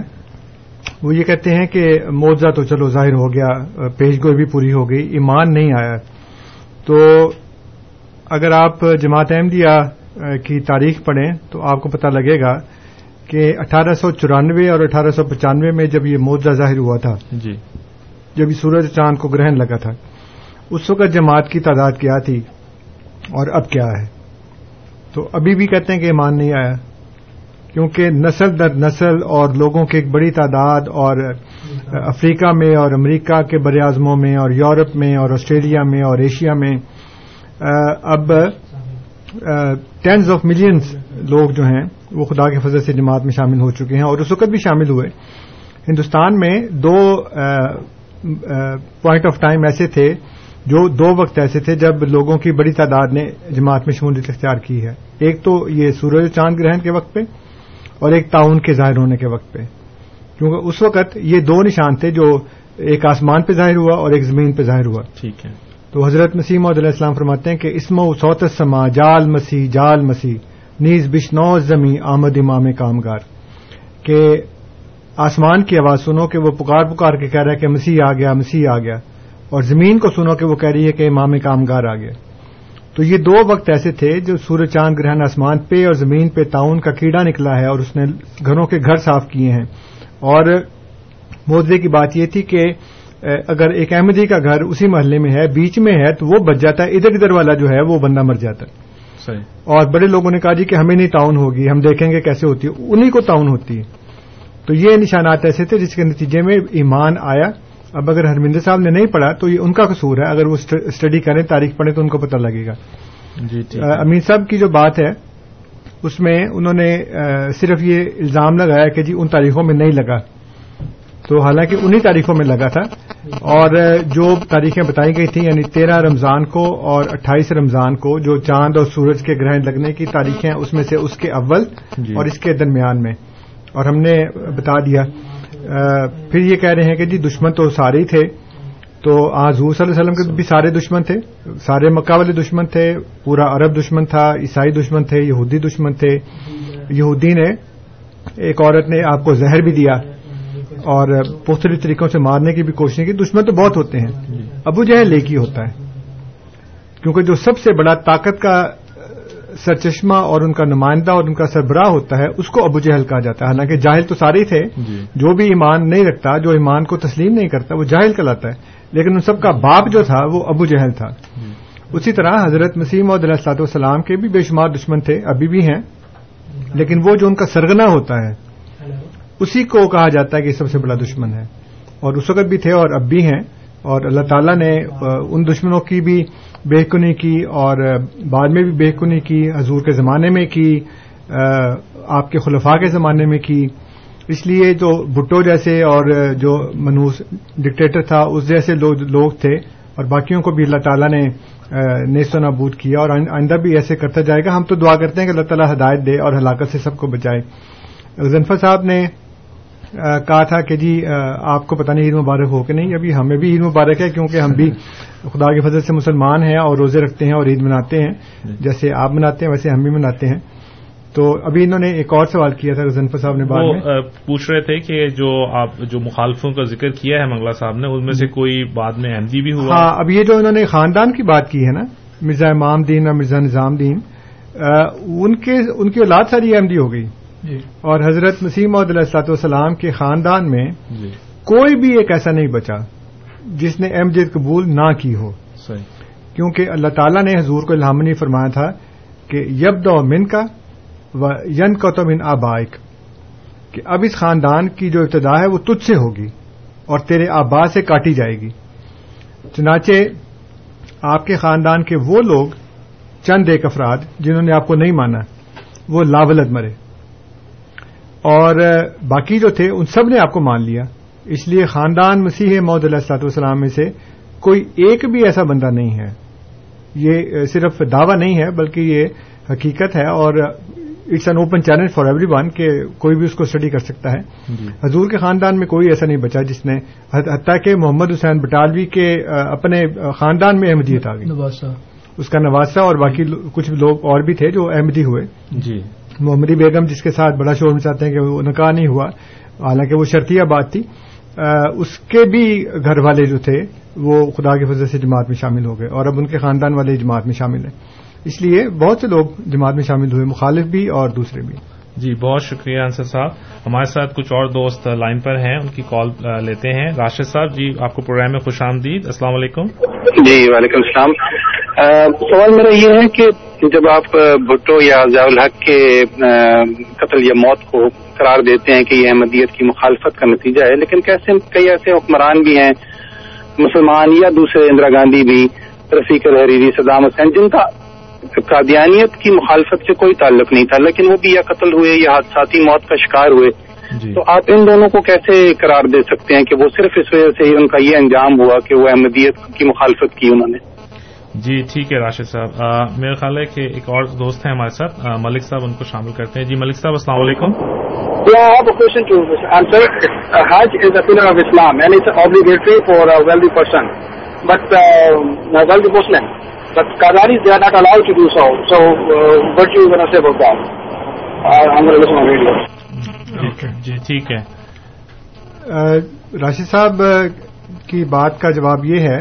وہ یہ کہتے ہیں کہ موضاء تو چلو ظاہر ہو گیا پیش گوئی بھی پوری ہو گئی ایمان نہیں آیا تو اگر آپ جماعت احمدیہ کی تاریخ پڑھیں تو آپ کو پتہ لگے گا کہ اٹھارہ سو چورانوے اور اٹھارہ سو پچانوے میں جب یہ معاوضہ ظاہر ہوا تھا جی جب یہ سورج چاند کو گرہن لگا تھا اس وقت جماعت کی تعداد کیا تھی اور اب کیا ہے تو ابھی بھی کہتے ہیں کہ ایمان نہیں آیا کیونکہ نسل در نسل اور لوگوں کی ایک بڑی تعداد اور افریقہ میں اور امریکہ کے بر اعظموں میں اور یورپ میں اور آسٹریلیا میں اور ایشیا میں اب ٹینز آف ملینس لوگ جو ہیں وہ خدا کے فضل سے جماعت میں شامل ہو چکے ہیں اور اس وقت بھی شامل ہوئے ہندوستان میں دو پوائنٹ آف ٹائم ایسے تھے جو دو وقت ایسے تھے جب لوگوں کی بڑی تعداد نے جماعت میں شمولیت اختیار کی ہے ایک تو یہ سورج چاند گرہن کے وقت پہ اور ایک تعاون کے ظاہر ہونے کے وقت پہ کیونکہ اس وقت یہ دو نشان تھے جو ایک آسمان پہ ظاہر ہوا اور ایک زمین پہ ظاہر ہوا ٹھیک ہے تو حضرت مسیح علیہ السلام فرماتے ہیں کہ اسم و سوت سما جال مسیح جال مسیح نیز بشنو زمیں آمد امام کامگار کہ آسمان کی آواز سنو کہ وہ پکار پکار کے کہہ رہا ہے کہ مسیح آ گیا مسیح آ گیا اور زمین کو سنو کہ وہ کہہ رہی ہے کہ امام کامگار آ گئے تو یہ دو وقت ایسے تھے جو سورج چاند گرہن آسمان پہ اور زمین پہ تعاون کا کیڑا نکلا ہے اور اس نے گھروں کے گھر صاف کیے ہیں اور موضے کی بات یہ تھی کہ اگر ایک احمدی کا گھر اسی محلے میں ہے بیچ میں ہے تو وہ بچ جاتا ہے ادھر ادھر والا جو ہے وہ بندہ مر جاتا ہے صحیح. اور بڑے لوگوں نے کہا جی کہ ہمیں نہیں تعاون ہوگی ہم دیکھیں گے کیسے ہوتی ہے انہیں کو تعاون ہوتی ہے تو یہ نشانات ایسے تھے جس کے نتیجے میں ایمان آیا اب اگر ہرمندر صاحب نے نہیں پڑھا تو یہ ان کا قصور ہے اگر وہ اسٹڈی کریں تاریخ پڑھیں تو ان کو پتہ لگے گا جی، امین صاحب کی جو بات ہے اس میں انہوں نے صرف یہ الزام لگایا کہ جی ان تاریخوں میں نہیں لگا تو حالانکہ انہی تاریخوں میں لگا تھا اور جو تاریخیں بتائی گئی تھیں یعنی تیرہ رمضان کو اور اٹھائیس رمضان کو جو چاند اور سورج کے گرہن لگنے کی تاریخیں اس میں سے اس کے اول جی۔ اور اس کے درمیان میں اور ہم نے بتا دیا پھر یہ کہہ رہے ہیں کہ جی دشمن تو سارے ہی تھے تو آج صلی اللہ علیہ وسلم کے بھی سارے دشمن تھے سارے مکہ والے دشمن تھے پورا عرب دشمن تھا عیسائی دشمن تھے یہودی دشمن تھے یہودی نے ایک عورت نے آپ کو زہر بھی دیا اور پختری طریقوں سے مارنے کی بھی کوشش کی دشمن تو بہت ہوتے ہیں ابو جہل ہے لیک ہی ہوتا ہے کیونکہ جو سب سے بڑا طاقت کا سرچشمہ اور ان کا نمائندہ اور ان کا سربراہ ہوتا ہے اس کو ابو جہل کہا جاتا ہے حالانکہ جاہل تو سارے تھے جی۔ جو بھی ایمان نہیں رکھتا جو ایمان کو تسلیم نہیں کرتا وہ جاہل کہلاتا ہے لیکن ان سب کا باپ جو تھا وہ ابو جہل تھا جی۔ اسی طرح حضرت مسیم اور دلاصلاط والسلام کے بھی بے شمار دشمن تھے ابھی بھی ہیں لیکن وہ جو ان کا سرگنا ہوتا ہے اسی کو کہا جاتا ہے کہ سب سے بڑا دشمن ہے اور اس وقت بھی تھے اور اب بھی ہیں اور اللہ تعالیٰ نے ان دشمنوں کی بھی کنی کی اور بعد میں بھی کنی کی حضور کے زمانے میں کی آپ کے خلفاء کے زمانے میں کی اس لیے جو بھٹو جیسے اور جو منوس ڈکٹیٹر تھا اس جیسے لوگ تھے اور باقیوں کو بھی اللہ تعالیٰ نے نیست و نبود کیا اور آئندہ بھی ایسے کرتا جائے گا ہم تو دعا کرتے ہیں کہ اللہ تعالیٰ ہدایت دے اور ہلاکت سے سب کو بچائے صاحب نے کہا تھا کہ جی آپ کو پتا نہیں عید مبارک ہو کہ نہیں ابھی ہمیں بھی عید مبارک ہے کیونکہ ہم بھی خدا کی فضل سے مسلمان ہیں اور روزے رکھتے ہیں اور عید مناتے ہیں جیسے آپ مناتے ہیں ویسے ہم بھی مناتے ہیں تو ابھی انہوں نے ایک اور سوال کیا تھا رضنفر صاحب نے بات پوچھ رہے تھے کہ جو آپ جو مخالفوں کا ذکر کیا ہے منگلہ صاحب نے ان میں سے جی۔ کوئی بعد میں احمدی جی بھی بھی ہاں اب یہ جو انہوں نے خاندان کی بات کی ہے نا مرزا امام دین اور مرزا نظام دین ان کے ان کی اولاد ساری احمدی جی ڈی ہو گئی جی اور حضرت نسیم السلاۃ والسلام کے خاندان میں جی کوئی بھی ایک ایسا نہیں بچا جس نے احمد جی قبول نہ کی ہو کیونکہ اللہ تعالیٰ نے حضور کو اللہ فرمایا تھا کہ یب من کا و ین کا تو من آبائک کہ اب اس خاندان کی جو ابتدا ہے وہ تجھ سے ہوگی اور تیرے آبا سے کاٹی جائے گی چنانچہ آپ کے خاندان کے وہ لوگ چند ایک افراد جنہوں نے آپ کو نہیں مانا وہ لاولد مرے اور باقی جو تھے ان سب نے آپ کو مان لیا اس لیے خاندان مسیح محدود وسلام میں سے کوئی ایک بھی ایسا بندہ نہیں ہے یہ صرف دعوی نہیں ہے بلکہ یہ حقیقت ہے اور it's an open challenge for everyone کہ کوئی بھی اس کو اسٹڈی کر سکتا ہے جی۔ حضور کے خاندان میں کوئی ایسا نہیں بچا جس نے حتیٰ کہ محمد حسین بٹالوی کے اپنے خاندان میں احمدیت آ گئی اس کا نوازا اور باقی کچھ لوگ اور بھی تھے جو احمدی ہوئے جی۔ محمدی بیگم جس کے ساتھ بڑا شور میں چاہتے ہیں کہ وہ نکاح نہیں ہوا حالانکہ وہ شرطیہ بات تھی اس کے بھی گھر والے جو تھے وہ خدا کے فضل سے جماعت میں شامل ہو گئے اور اب ان کے خاندان والے جماعت میں شامل ہیں اس لیے بہت سے لوگ جماعت میں شامل ہوئے مخالف بھی اور دوسرے بھی جی بہت شکریہ انصر صاحب ہمارے ساتھ کچھ اور دوست لائن پر ہیں ان کی کال لیتے ہیں راشد صاحب جی آپ کو پروگرام میں خوش آمدید السلام علیکم جی وعلیکم السلام سوال میرا یہ ہے کہ جب آپ بھٹو یا ضیاء الحق کے قتل یا موت کو قرار دیتے ہیں کہ یہ احمدیت کی مخالفت کا نتیجہ ہے لیکن کیسے کئی ایسے حکمران بھی ہیں مسلمان یا دوسرے اندرا گاندھی بھی رفیق الحریری صدام حسین جن کا قادیانیت کی مخالفت سے کوئی تعلق نہیں تھا لیکن وہ بھی یا قتل ہوئے یا حادثاتی موت کا شکار ہوئے جی۔ تو آپ ان دونوں کو کیسے قرار دے سکتے ہیں کہ وہ صرف اس وجہ سے ان کا یہ انجام ہوا کہ وہ احمدیت کی مخالفت کی انہوں نے جی ٹھیک ہے راشد صاحب میرے خیال ہے کہ ایک اور دوست ہیں ہمارے ساتھ ملک صاحب ان کو شامل کرتے ہیں جی ملک صاحب السلام علیکم جی, جی،, جی، ٹھیک ہے راشد صاحب کی بات کا جواب یہ ہے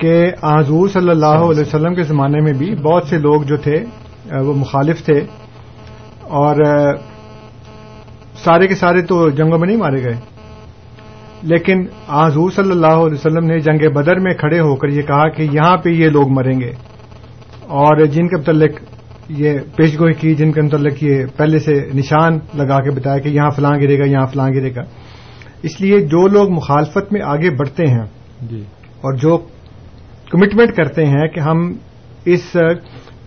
کہ حضور صلی اللہ علیہ وسلم کے زمانے میں بھی بہت سے لوگ جو تھے وہ مخالف تھے اور سارے کے سارے تو جنگوں میں نہیں مارے گئے لیکن حضور صلی اللہ علیہ وسلم نے جنگ بدر میں کھڑے ہو کر یہ کہا کہ یہاں پہ یہ لوگ مریں گے اور جن کے متعلق یہ پیشگوئی کی جن کے متعلق یہ پہلے سے نشان لگا کے بتایا کہ یہاں فلاں گرے گا یہاں فلاں گرے گا اس لیے جو لوگ مخالفت میں آگے بڑھتے ہیں جی۔ اور جو کمٹمنٹ کرتے ہیں کہ ہم اس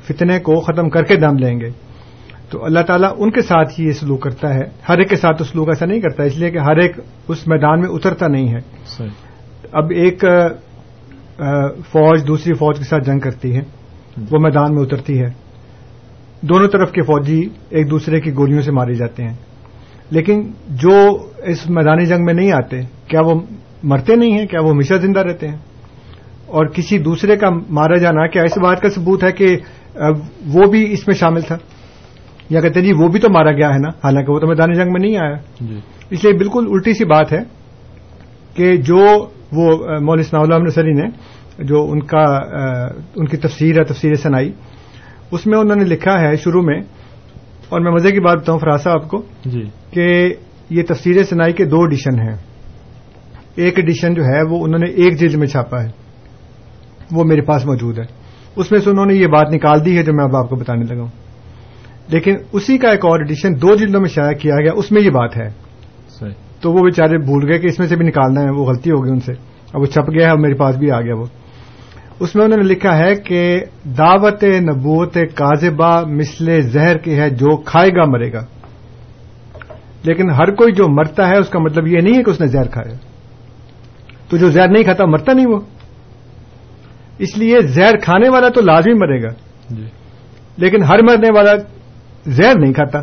فتنے کو ختم کر کے دم لیں گے تو اللہ تعالیٰ ان کے ساتھ ہی یہ سلوک کرتا ہے ہر ایک کے ساتھ تو سلوک ایسا نہیں کرتا اس لیے کہ ہر ایک اس میدان میں اترتا نہیں ہے صحیح اب ایک فوج دوسری فوج کے ساتھ جنگ کرتی ہے وہ میدان میں اترتی ہے دونوں طرف کے فوجی ایک دوسرے کی گولیوں سے مارے جاتے ہیں لیکن جو اس میدانی جنگ میں نہیں آتے کیا وہ مرتے نہیں ہیں کیا وہ ہمیشہ زندہ رہتے ہیں اور کسی دوسرے کا مارا جانا کیا اس بات کا ثبوت ہے کہ وہ بھی اس میں شامل تھا یا کہتے ہیں جی وہ بھی تو مارا گیا ہے نا حالانکہ وہ تو میدان جنگ میں نہیں آیا جی۔ اس لیے بالکل الٹی سی بات ہے کہ جو وہ اسنا اللہ نسری نے جو ان ان کا کی تفسیر ہے تفسیر سنائی اس میں انہوں نے لکھا ہے شروع میں اور میں مزے کی بات بتاؤں صاحب آپ کو جی کہ یہ تفسیر سنائی کے دو ایڈیشن ہیں ایک ایڈیشن جو ہے وہ انہوں نے ایک جلد میں چھاپا ہے وہ میرے پاس موجود ہے اس میں سے انہوں نے یہ بات نکال دی ہے جو میں اب آپ کو بتانے لگا ہوں لیکن اسی کا ایک اور ایڈیشن دو جلدوں میں شائع کیا گیا اس میں یہ بات ہے تو وہ بیچارے بھول گئے کہ اس میں سے بھی نکالنا ہے وہ غلطی ہو گئی ان سے اب وہ چھپ گیا ہے اور میرے پاس بھی آ گیا وہ اس میں انہوں نے لکھا ہے کہ دعوت نبوت کازبا مثل زہر کی ہے جو کھائے گا مرے گا لیکن ہر کوئی جو مرتا ہے اس کا مطلب یہ نہیں ہے کہ اس نے زہر کھایا تو جو زہر نہیں کھاتا مرتا نہیں وہ اس لیے زہر کھانے والا تو لازمی مرے گا جی۔ لیکن ہر مرنے والا زہر نہیں کھاتا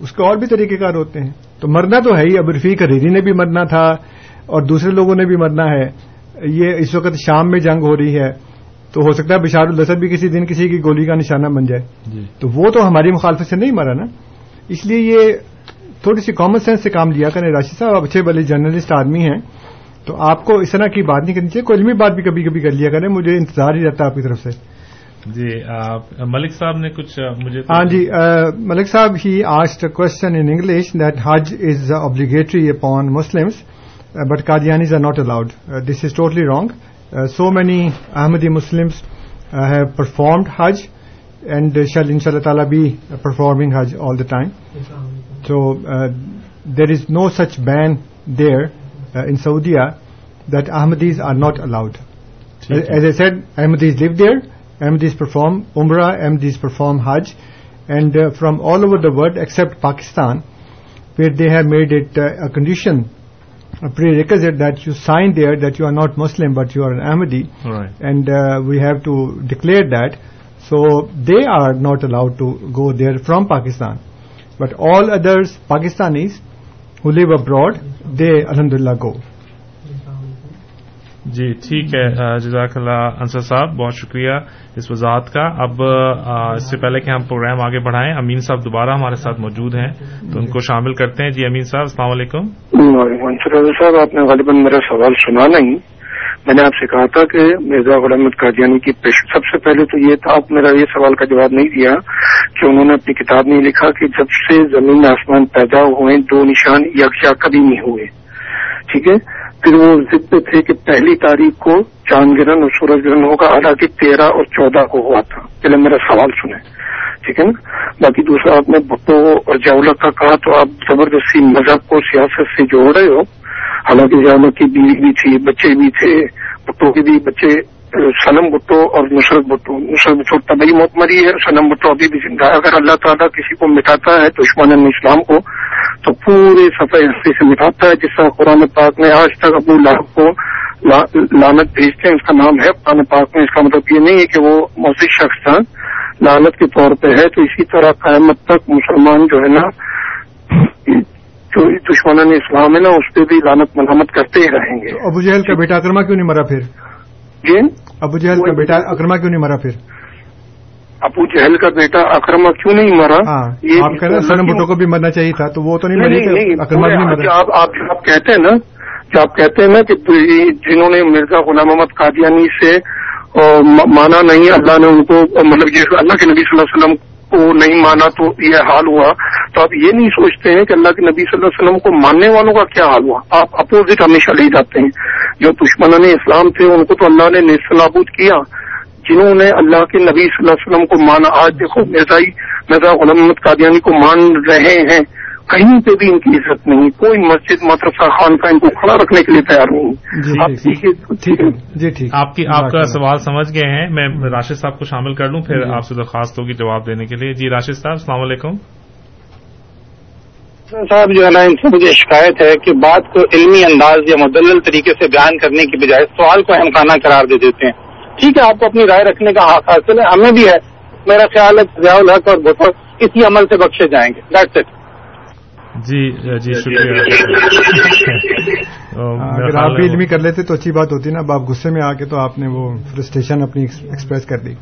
اس کے اور بھی طریقہ کار ہوتے ہیں تو مرنا تو ہے ہی اب رفیق ریری نے بھی مرنا تھا اور دوسرے لوگوں نے بھی مرنا ہے یہ اس وقت شام میں جنگ ہو رہی ہے تو ہو سکتا ہے بشار الاسد بھی کسی دن کسی کی گولی کا نشانہ بن جائے جی۔ تو وہ تو ہماری مخالفت سے نہیں مرا نا اس لیے یہ تھوڑی سی کامن سینس سے کام لیا کریں راشد صاحب اچھے بھلے جرنلسٹ آدمی ہیں تو آپ کو اس طرح کی بات نہیں کرنی چاہیے کوئی علمی بات بھی کبھی کبھی کر لیا کریں مجھے انتظار ہی رہتا ہے آپ کی طرف سے جی ملک صاحب نے کچھ مجھے ہاں جی ملک صاحب he asked question in English that Hajj is obligatory upon Muslims but are not allowed this is totally wrong so many Ahmadi have performed Hajj and shall ان شاء اللہ تعالیٰ be performing Hajj all the time so there is no such ban there Uh, in Saudiya uh, that Ahmadis are not allowed. As I said, Ahmadis live there, Ahmadis perform Umrah, Ahmadis perform Hajj, and uh, from all over the world except Pakistan, where they have made it a condition, a prerequisite that you sign there that you are not Muslim but you are an Ahmadi, right. And we have to declare that. So they are not allowed to go there from Pakistan. But all others, Pakistanis who live abroad, they الحمد للہ گو جی ٹھیک ہے جزاک اللہ انصر صاحب بہت شکریہ اس وضاحت کا اب اس سے پہلے کہ ہم پروگرام آگے بڑھائیں امین صاحب دوبارہ ہمارے ساتھ موجود ہیں تو ان کو شامل کرتے ہیں جی امین صاحب السلام علیکم صاحب آپ نے غالباً میرا سوال سنا نہیں میں نے آپ سے کہا تھا کہ مرزا غلام قادیانی کی پیش سب سے پہلے تو یہ تھا آپ میرا یہ سوال کا جواب نہیں دیا کہ انہوں نے اپنی کتاب نہیں لکھا کہ جب سے زمین آسمان پیدا ہوئے دو نشان یکجا کبھی نہیں ہوئے ٹھیک ہے پھر وہ ضد پہ تھے کہ پہلی تاریخ کو چاند گرہن اور سورج گرہن ہوگا حالانکہ تیرہ اور چودہ کو ہوا تھا پہلے میرا سوال سنیں ٹھیک ہے نا باقی دوسرا آپ نے بھٹو اور جاولہ کا کہا تو آپ زبردستی مذہب کو سیاست سے جوڑ رہے ہو حالانکہ جامع کی بیوی بھی تھی بچے بھی تھے بٹو کے بھی بچے سنم بھٹو اور نصرت بھٹو تبھی موت مری ہے سنم بھٹو ابھی بھی زندہ ہے اگر اللہ تعالیٰ کسی کو مٹاتا ہے تو عثمان کو تو پورے سفر ہستی سے مٹاتا ہے جس طرح قرآن پاک میں آج تک ابو لاحق کو لانت بھیجتے ہیں اس کا نام ہے قرآن پاک میں اس کا مطلب یہ نہیں ہے کہ وہ موسیقی شخص تھا لالت کے طور پہ ہے تو اسی طرح قیامت تک مسلمان جو ہے نا دشمن اسلام ہے نا اس پہ بھی لانت ملامت کرتے ہی رہیں گے ابو جہل کا بیٹا اکرما کیوں نہیں مرا پھر جی ابو جہل کا بیٹا اکرما کیوں نہیں مرا پھر ابو جہل کا بیٹا اکرما کیوں نہیں مرا ہاں، کو بھی مرنا چاہیے تھا تو وہ تو نہیں آپ کہتے ہیں نا جو آپ کہتے ہیں نا کہ جنہوں نے مرزا غلام محمد قادیانی سے مانا نہیں اللہ نے ان کو مطلب اللہ کے نبی صلی اللہ علیہ وسلم کو نہیں مانا تو یہ حال ہوا تو آپ یہ نہیں سوچتے ہیں کہ اللہ کے نبی صلی اللہ علیہ وسلم کو ماننے والوں کا کیا حال ہوا آپ اپوزٹ ہمیشہ لے جاتے ہیں جو دشمن نے اسلام تھے ان کو تو اللہ نے نابود کیا جنہوں نے اللہ کے نبی صلی اللہ علیہ وسلم کو مانا آج دیکھو مرزا غلام محمد قادیانی کو مان رہے ہیں کہیں پہ بھی ان کی عزت نہیں کوئی مسجد مدرسہ کا ان کو کھڑا رکھنے کے لیے تیار نہیں جی، جی، جی، آپ کی آپ کا سوال سمجھ گئے ہیں میں راشد صاحب کو شامل کر لوں پھر آپ سے درخواست ہوگی جواب دینے کے لیے جی راشد صاحب السلام علیکم صاحب جو ہے نا ان سے مجھے شکایت ہے کہ بات کو علمی انداز یا مدلل طریقے سے بیان کرنے کی بجائے سوال کو خانہ قرار دے دیتے ہیں ٹھیک ہے آپ کو اپنی رائے رکھنے کا حق حاصل ہے ہمیں بھی ہے میرا خیال ہے ضیاء الحق اور بھٹو اسی عمل سے بخشے جائیں گے جی جی شکریہ اگر آپ بھی علمی کر لیتے تو اچھی بات ہوتی نا اب آپ غصے میں آ کے تو آپ نے وہ فرسٹریشن اپنی ایکسپریس کر دی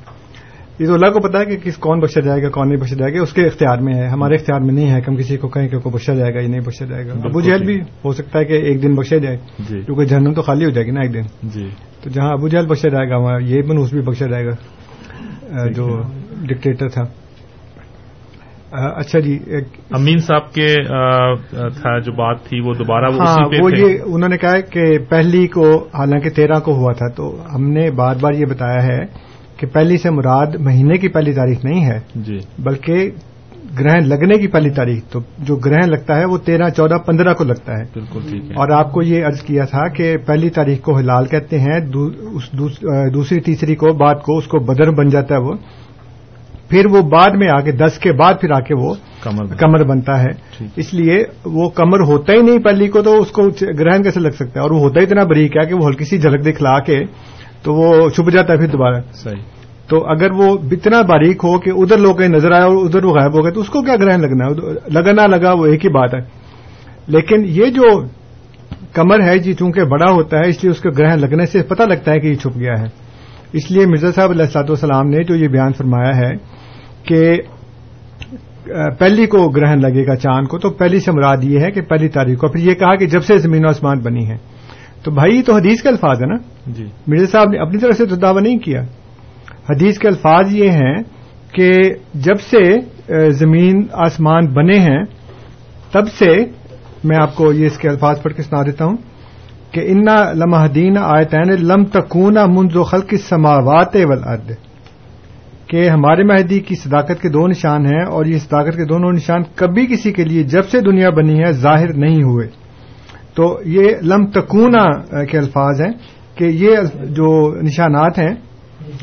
یہ تو اللہ کو پتا ہے کہ کس کون بخشا جائے گا کون نہیں بخشا جائے گا اس کے اختیار میں ہے ہمارے اختیار میں نہیں ہے کہ ہم کسی کو کہیں کہ کو بخشا جائے گا یہ نہیں بخشا جائے گا ابو جہل بھی ہو سکتا ہے کہ ایک دن بخشا جائے کیونکہ جہنم تو خالی ہو جائے گی نا ایک دن جی تو جہاں ابو جہل بخشا جائے گا وہاں یہ منوس بھی بخشا جائے گا جو ڈکٹیٹر تھا اچھا جی امین صاحب کے تھا جو بات تھی وہ دوبارہ وہ ہاں، یہ انہوں نے کہا کہ پہلی کو حالانکہ تیرہ کو ہوا تھا تو ہم نے بار بار یہ بتایا ہے کہ پہلی سے مراد مہینے کی پہلی تاریخ نہیں ہے جی بلکہ گرہن لگنے کی پہلی تاریخ تو جو گرہن لگتا ہے وہ تیرہ چودہ پندرہ کو لگتا ہے بالکل ٹھیک اور آپ کو یہ عرض کیا تھا کہ پہلی تاریخ کو ہلال کہتے ہیں دوسری تیسری کو بعد کو اس کو بدر بن جاتا ہے وہ پھر وہ بعد میں آ کے دس کے بعد پھر آ کے وہ کمر بنتا ہے اس لیے وہ کمر ہوتا ہی نہیں پلی کو تو اس کو گرہن کیسے لگ سکتا ہے اور وہ ہوتا ہی اتنا بریک ہے کہ وہ ہلکی سی جھلک دکھلا کے تو وہ چھپ جاتا ہے پھر دوبارہ صحیح تو اگر وہ اتنا باریک ہو کہ ادھر لوگ نظر آئے اور ادھر وہ غائب ہو گئے تو اس کو کیا گرہن لگنا ہے لگنا لگا وہ ایک ہی بات ہے لیکن یہ جو کمر ہے جی چونکہ بڑا ہوتا ہے اس لیے اس کو گرہن لگنے سے پتہ لگتا ہے کہ یہ چھپ گیا ہے اس لیے مرزا صاحب علیہ السلام نے جو یہ بیان فرمایا ہے کہ پہلی کو گرہن لگے گا چاند کو تو پہلی سے مراد یہ ہے کہ پہلی تاریخ کو پھر یہ کہا کہ جب سے زمین و آسمان بنی ہے تو بھائی تو حدیث کے الفاظ ہے نا جی مرزا صاحب نے اپنی طرف سے تو دعویٰ نہیں کیا حدیث کے الفاظ یہ ہیں کہ جب سے زمین آسمان بنے ہیں تب سے میں آپ کو یہ اس کے الفاظ پڑھ کے سنا دیتا ہوں کہ ان لمحدین آئے تین لم تکون منظ و خلق سماوات ود کہ ہمارے مہدی کی صداقت کے دو نشان ہیں اور یہ صداقت کے دونوں نشان کبھی کسی کے لیے جب سے دنیا بنی ہے ظاہر نہیں ہوئے تو یہ لم تکونا کے الفاظ ہیں کہ یہ جو نشانات ہیں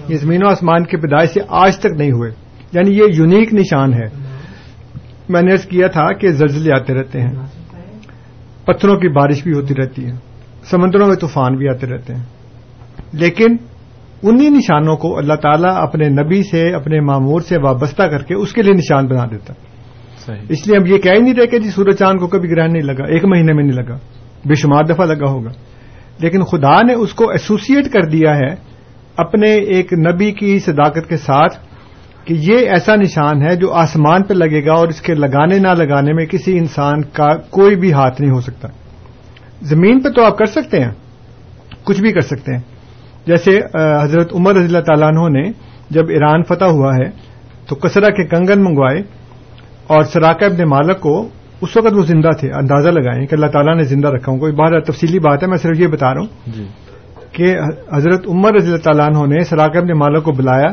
یہ زمین و آسمان کے پیدائش سے آج تک نہیں ہوئے یعنی یہ یونیک نشان ہے میں نے کیا تھا کہ زلزلے آتے رہتے ہیں پتھروں کی بارش بھی ہوتی رہتی ہے سمندروں میں طوفان بھی آتے رہتے ہیں لیکن انہی نشانوں کو اللہ تعالیٰ اپنے نبی سے اپنے معمور سے وابستہ کر کے اس کے لیے نشان بنا دیتا صحیح اس لیے ہم یہ کہہ ہی نہیں رہے کہ جی سورج چاند کو کبھی گرہن نہیں لگا ایک مہینے میں نہیں لگا بے شمار دفعہ لگا ہوگا لیکن خدا نے اس کو ایسوسیٹ کر دیا ہے اپنے ایک نبی کی صداقت کے ساتھ کہ یہ ایسا نشان ہے جو آسمان پہ لگے گا اور اس کے لگانے نہ لگانے میں کسی انسان کا کوئی بھی ہاتھ نہیں ہو سکتا زمین پہ تو آپ کر سکتے ہیں کچھ بھی کر سکتے ہیں جیسے حضرت عمر رضی اللہ تعالیٰ عنہ نے جب ایران فتح ہوا ہے تو کسرا کے کنگن منگوائے اور سراکہ ابن مالک کو اس وقت وہ زندہ تھے اندازہ لگائیں کہ اللہ تعالیٰ نے زندہ رکھا ہوں کوئی بہت تفصیلی بات ہے میں صرف یہ بتا رہا ہوں جی کہ حضرت عمر رضی اللہ تعالیٰ عنہ نے سراکہ ابن مالک کو بلایا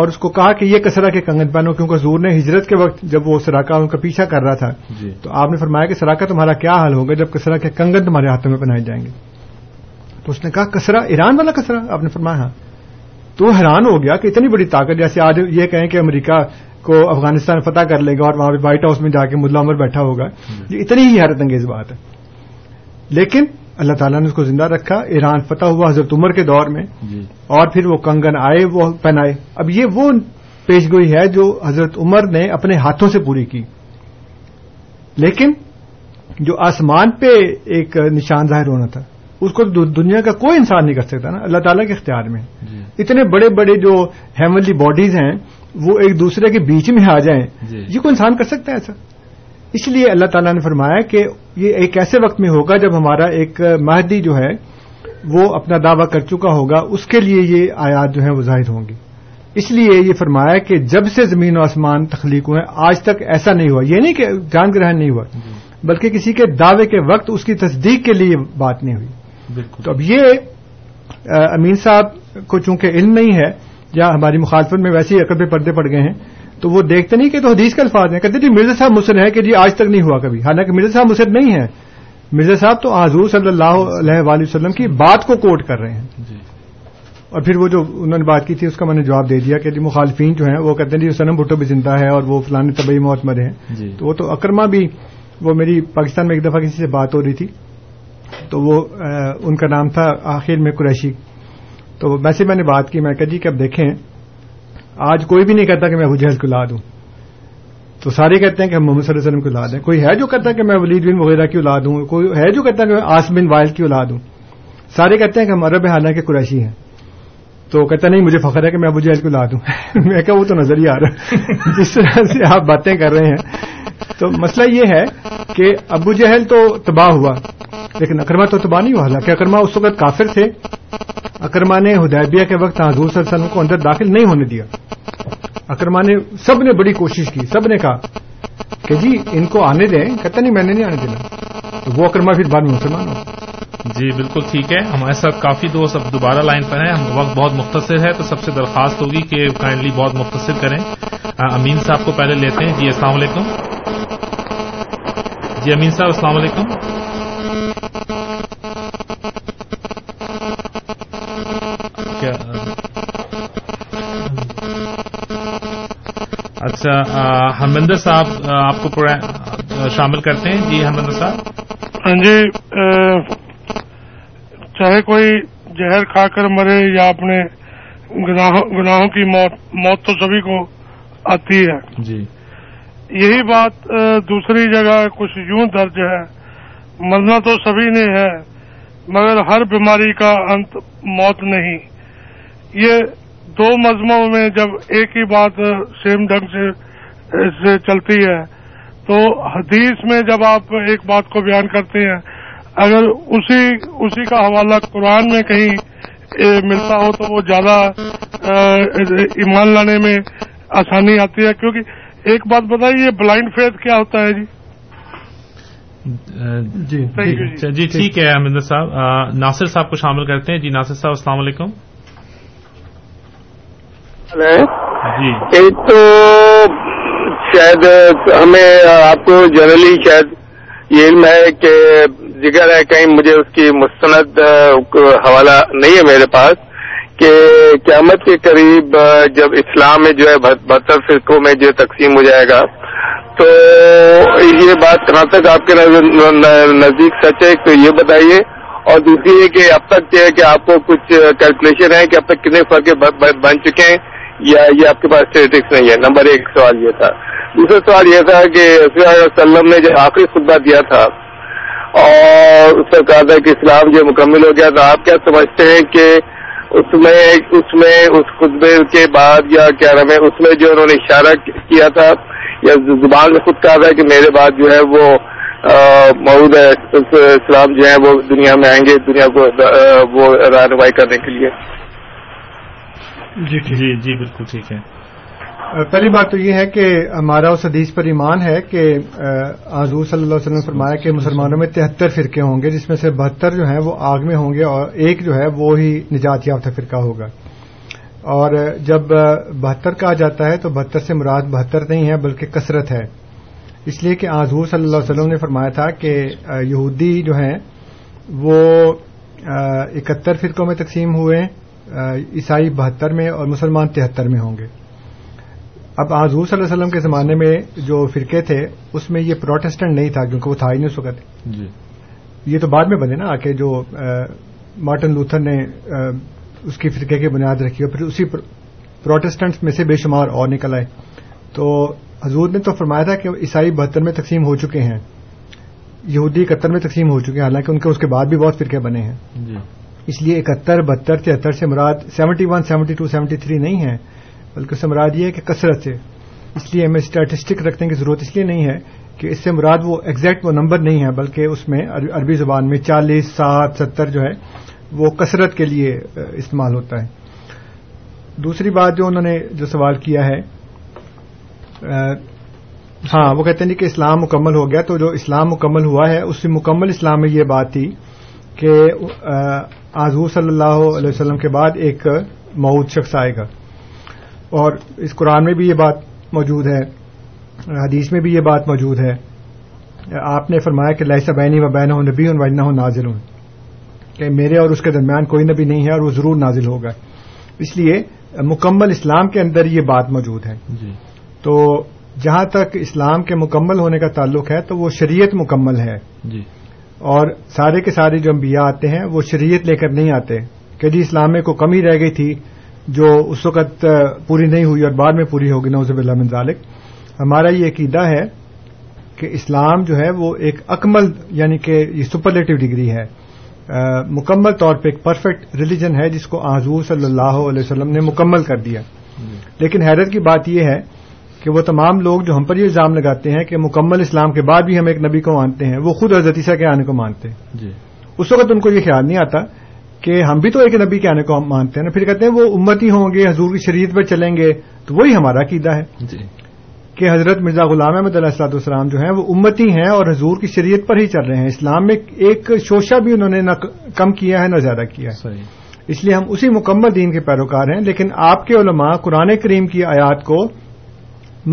اور اس کو کہا کہ یہ کسرا کے کنگن پہنو کیونکہ زور نے ہجرت کے وقت جب وہ سراکہ ان کا پیچھا کر رہا تھا جی تو آپ نے فرمایا کہ ساکہ تمہارا کیا حال ہوگا جب کسرا کے کنگن تمہارے ہاتھوں میں پہنائے جائیں گے تو اس نے کہا کسرا ایران والا کسرا آپ نے فرمایا ہاں تو حیران ہو گیا کہ اتنی بڑی طاقت جیسے آج یہ کہیں کہ امریکہ کو افغانستان فتح کر لے گا اور وہاں پہ وائٹ ہاؤس میں جا کے مدلہ عمر بیٹھا ہوگا یہ اتنی ہی حیرت انگیز بات ہے لیکن اللہ تعالیٰ نے اس کو زندہ رکھا ایران فتح ہوا حضرت عمر کے دور میں جی۔ اور پھر وہ کنگن آئے وہ پہنائے اب یہ وہ پیش گوئی ہے جو حضرت عمر نے اپنے ہاتھوں سے پوری کی لیکن جو آسمان پہ ایک نشان ظاہر ہونا تھا اس کو دنیا کا کوئی انسان نہیں کر سکتا نا اللہ تعالیٰ کے اختیار میں جی اتنے بڑے بڑے جو ہیملی باڈیز ہیں وہ ایک دوسرے کے بیچ میں آ جائیں جی یہ کوئی انسان کر سکتا ہے ایسا اس لیے اللہ تعالیٰ نے فرمایا کہ یہ ایک ایسے وقت میں ہوگا جب ہمارا ایک مہدی جو ہے وہ اپنا دعویٰ کر چکا ہوگا اس کے لیے یہ آیات جو ہیں وہ ظاہر ہوں گی اس لیے یہ فرمایا کہ جب سے زمین و آسمان تخلیق ہوئے آج تک ایسا نہیں ہوا یہ نہیں کہ جان گرہن نہیں ہوا جی۔ بلکہ کسی کے دعوے کے وقت اس کی تصدیق کے لیے بات نہیں ہوئی بالکل تو اب یہ امین صاحب کو چونکہ علم نہیں ہے یا ہماری مخالفت میں ویسے ہی عقب پردے پڑ گئے ہیں تو وہ دیکھتے نہیں کہ تو حدیث کے الفاظ ہیں کہتے جی مرزا صاحب مصر ہے کہ جی آج تک نہیں ہوا کبھی حالانکہ مرزا صاحب مسجد نہیں ہے مرزا صاحب تو حضور صلی اللہ علیہ وآلہ وسلم کی بات کو کوٹ کر رہے ہیں جی۔ اور پھر وہ جو انہوں نے بات کی تھی اس کا میں نے جواب دے دیا کہ جی مخالفین جو ہیں وہ کہتے ہیں جی سنم بھٹو بھی زندہ ہے اور وہ فلانے طبی موت مرے ہیں جی۔ تو وہ تو اکرما بھی وہ میری پاکستان میں ایک دفعہ کسی سے بات ہو رہی تھی تو وہ ان کا نام تھا آخر میں قریشی تو ویسے میں نے بات کی میں کہا جی کہ اب دیکھیں آج کوئی بھی نہیں کہتا کہ میں ابو جہل کو لا دوں تو سارے کہتے ہیں کہ ہم محمد صلی اللہ علیہ وسلم کو لا دیں کوئی ہے جو کہتا ہے کہ میں ولید بن وغیرہ کی اولاد ہوں کوئی ہے جو کہتا ہے کہ میں بن وائل کی اولاد ہوں سارے کہتے ہیں کہ ہم عرب حالانہ کے قریشی ہیں تو کہتا نہیں مجھے فخر ہے کہ میں ابو جہل کو لا دوں میں کہا وہ تو نظر ہی آ رہا جس طرح سے آپ باتیں کر رہے ہیں تو مسئلہ یہ ہے کہ ابو جہل تو تباہ ہوا لیکن اکرما تو تباہ نہیں ہوا حالانکہ اکرما اس وقت کافر تھے اکرما نے ہدیبیہ کے وقت علیہ سرسن کو اندر داخل نہیں ہونے دیا اکرما نے سب نے بڑی کوشش کی سب نے کہا کہ جی ان کو آنے دیں کہتا نہیں میں نے نہیں آنے دینا تو وہ اکرما پھر بعد میں مسلمان ہو جی بالکل ٹھیک ہے ہمارے ساتھ کافی دوست اب دوبارہ لائن پر ہیں ہم وقت بہت مختصر ہے تو سب سے درخواست ہوگی کہ کائنڈلی بہت مختصر کریں امین صاحب کو پہلے لیتے ہیں جی السلام علیکم جی امین صاحب السلام علیکم اچھا ہرمندر صاحب آپ کو شامل کرتے ہیں جی ہمندر صاحب ہاں جی چاہے کوئی زہر کھا کر مرے یا اپنے گناہوں, کی موت موت تو سبھی کو آتی ہے جی یہی بات دوسری جگہ کچھ یوں درج ہے مرنا تو سبھی نے ہے مگر ہر بیماری کا انت موت نہیں یہ دو مذموں میں جب ایک ہی بات سیم ڈھنگ سے چلتی ہے تو حدیث میں جب آپ ایک بات کو بیان کرتے ہیں اگر اسی اسی کا حوالہ قرآن میں کہیں ملتا ہو تو وہ زیادہ ایمان لانے میں آسانی آتی ہے کیونکہ ایک بات بتائیے بلائنڈ فیتھ کیا ہوتا ہے جی جی ٹھیک ہے جی۔ جی، احمد صاحب ناصر صاحب کو شامل کرتے ہیں جی ناصر صاحب السلام علیکم جی ایک تو شاید ہمیں آپ کو جنرلی شاید یہ علم ہے کہ ذکر ہے کہیں مجھے اس کی مستند حوالہ نہیں ہے میرے پاس کہ قیامت کے قریب جب اسلام میں جو ہے بہتر فرقوں میں جو تقسیم ہو جائے گا تو یہ بات کہاں تک آپ کے نزدیک سچ ہے تو یہ بتائیے اور دوسری کہ اب تک یہ ہے کہ آپ کو کچھ کیلکولیشن ہے کہ اب تک کتنے فرقے بن چکے ہیں یا یہ آپ کے پاس اسٹیٹکس نہیں ہے نمبر ایک سوال یہ تھا دوسرا سوال یہ تھا کہ وسلم نے جو آخری خطبہ دیا تھا اور اس نے کہا تھا کہ اسلام جو مکمل ہو گیا تو آپ کیا سمجھتے ہیں کہ اس اس اس میں میں خطبے کے بعد یا کیا رہا ہے اس میں جو انہوں نے اشارہ کیا تھا یا زبان نے خود کہا تھا کہ میرے بعد جو ہے وہ مود ہے اسلام جو ہے وہ دنیا میں آئیں گے دنیا کو وہ رہنمائی کرنے کے لیے جی جی جی بالکل ٹھیک ہے پہلی بات تو یہ ہے کہ ہمارا اس حدیث پر ایمان ہے کہ حضور صلی اللہ علیہ وسلم نے فرمایا کہ مسلمانوں میں تہتر فرقے ہوں گے جس میں سے بہتر جو ہیں وہ آگ میں ہوں گے اور ایک جو ہے وہ ہی نجات یافتہ فرقہ ہوگا اور جب بہتر کہا جاتا ہے تو بہتر سے مراد بہتر نہیں ہے بلکہ کثرت ہے اس لیے کہ حضور صلی اللہ علیہ وسلم نے فرمایا تھا کہ یہودی جو ہیں وہ اکہتر فرقوں میں تقسیم ہوئے عیسائی بہتر میں اور مسلمان تہتر میں ہوں گے اب آزور صلی اللہ علیہ وسلم کے زمانے میں جو فرقے تھے اس میں یہ پروٹیسٹنٹ نہیں تھا کیونکہ وہ تھا ہی نہیں اس جی یہ تو بعد میں بنے نا کہ جو مارٹن لوتھر نے اس کی فرقے کی بنیاد رکھی اور پھر اسی پروٹیسٹنٹ میں سے بے شمار اور نکل آئے تو حضور نے تو فرمایا تھا کہ عیسائی بہتر میں تقسیم ہو چکے ہیں یہودی اکہتر میں تقسیم ہو چکے ہیں حالانکہ ان کے اس کے بعد بھی بہت فرقے بنے ہیں جی۔ اس لیے اکہتر بہتر تہتر سے مراد seventy one seventy two seventy three نہیں ہے بلکہ اس سے مراد یہ ہے کہ کثرت سے اس لیے ہمیں اسٹیٹسٹک رکھنے کی ضرورت اس لیے نہیں ہے کہ اس سے مراد وہ ایگزیکٹ وہ نمبر نہیں ہے بلکہ اس میں عربی زبان میں چالیس سات ستر جو ہے وہ کثرت کے لیے استعمال ہوتا ہے دوسری بات جو سوال کیا ہے ہاں وہ کہتے ہیں جی کہ اسلام مکمل ہو گیا تو جو اسلام مکمل ہوا ہے اس سے مکمل اسلام میں یہ بات تھی کہ آزو صلی اللہ علیہ وسلم کے بعد ایک مود شخص آئے گا اور اس قرآن میں بھی یہ بات موجود ہے حدیث میں بھی یہ بات موجود ہے آپ نے فرمایا کہ لائسہ بینی و بین ہوں نبی ہوں وینہ ہوں نازل ہوں کہ میرے اور اس کے درمیان کوئی نبی نہیں ہے اور وہ ضرور نازل ہوگا اس لیے مکمل اسلام کے اندر یہ بات موجود ہے جی تو جہاں تک اسلام کے مکمل ہونے کا تعلق ہے تو وہ شریعت مکمل ہے جی اور سارے کے سارے جو انبیاء آتے ہیں وہ شریعت لے کر نہیں آتے کہ جی اسلام میں کو کمی رہ گئی تھی جو اس وقت پوری نہیں ہوئی اور بعد میں پوری ہوگی نوزب اللہ ذالک ہمارا یہ عقیدہ ہے کہ اسلام جو ہے وہ ایک اکمل یعنی کہ یہ سپرلیٹو ڈگری ہے مکمل طور پہ ایک پرفیکٹ ریلیجن ہے جس کو آزو صلی اللہ علیہ وسلم نے مکمل کر دیا لیکن حیرت کی بات یہ ہے کہ وہ تمام لوگ جو ہم پر یہ الزام لگاتے ہیں کہ مکمل اسلام کے بعد بھی ہم ایک نبی کو مانتے ہیں وہ خود عیسیٰ کے آنے کو مانتے ہیں جی۔ اس وقت ان کو یہ خیال نہیں آتا کہ ہم بھی تو ایک نبی کے آنے کو ہم مانتے ہیں نا پھر کہتے ہیں وہ امتی ہوں گے حضور کی شریعت پر چلیں گے تو وہی ہمارا قیدا ہے جی کہ حضرت مرزا غلام احمد علیہ السلاۃ السلام جو ہیں وہ امتی ہیں اور حضور کی شریعت پر ہی چل رہے ہیں اسلام میں ایک شوشہ بھی انہوں نے نہ کم کیا ہے نہ زیادہ کیا ہے اس لیے ہم اسی مکمل دین کے پیروکار ہیں لیکن آپ کے علماء قرآن کریم کی آیات کو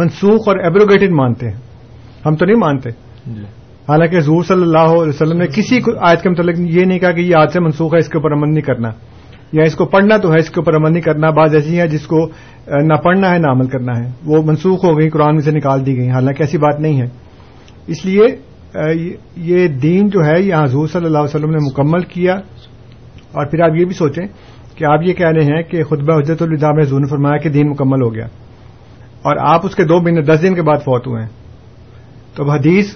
منسوخ اور ایبروگیٹڈ مانتے ہیں ہم تو نہیں مانتے جی۔ حالانکہ حضور صلی اللہ علیہ وسلم نے کسی کو کے متعلق یہ نہیں کہا کہ یہ آج سے منسوخ ہے اس کے اوپر عمل نہیں کرنا یا اس کو پڑھنا تو ہے اس کے اوپر عمل نہیں کرنا بعض ایسی ہیں جس کو نہ پڑھنا ہے نہ عمل کرنا ہے وہ منسوخ ہو گئی قرآن میں سے نکال دی گئی حالانکہ ایسی بات نہیں ہے اس لیے یہ دین جو ہے یہ حضور صلی اللہ علیہ وسلم نے مکمل کیا اور پھر آپ یہ بھی سوچیں کہ آپ یہ کہہ رہے ہیں کہ خطبہ حجرت میں حضور نے فرمایا کہ دین مکمل ہو گیا اور آپ اس کے دو مہینے دس دن کے بعد فوت ہوئے ہیں تو حدیث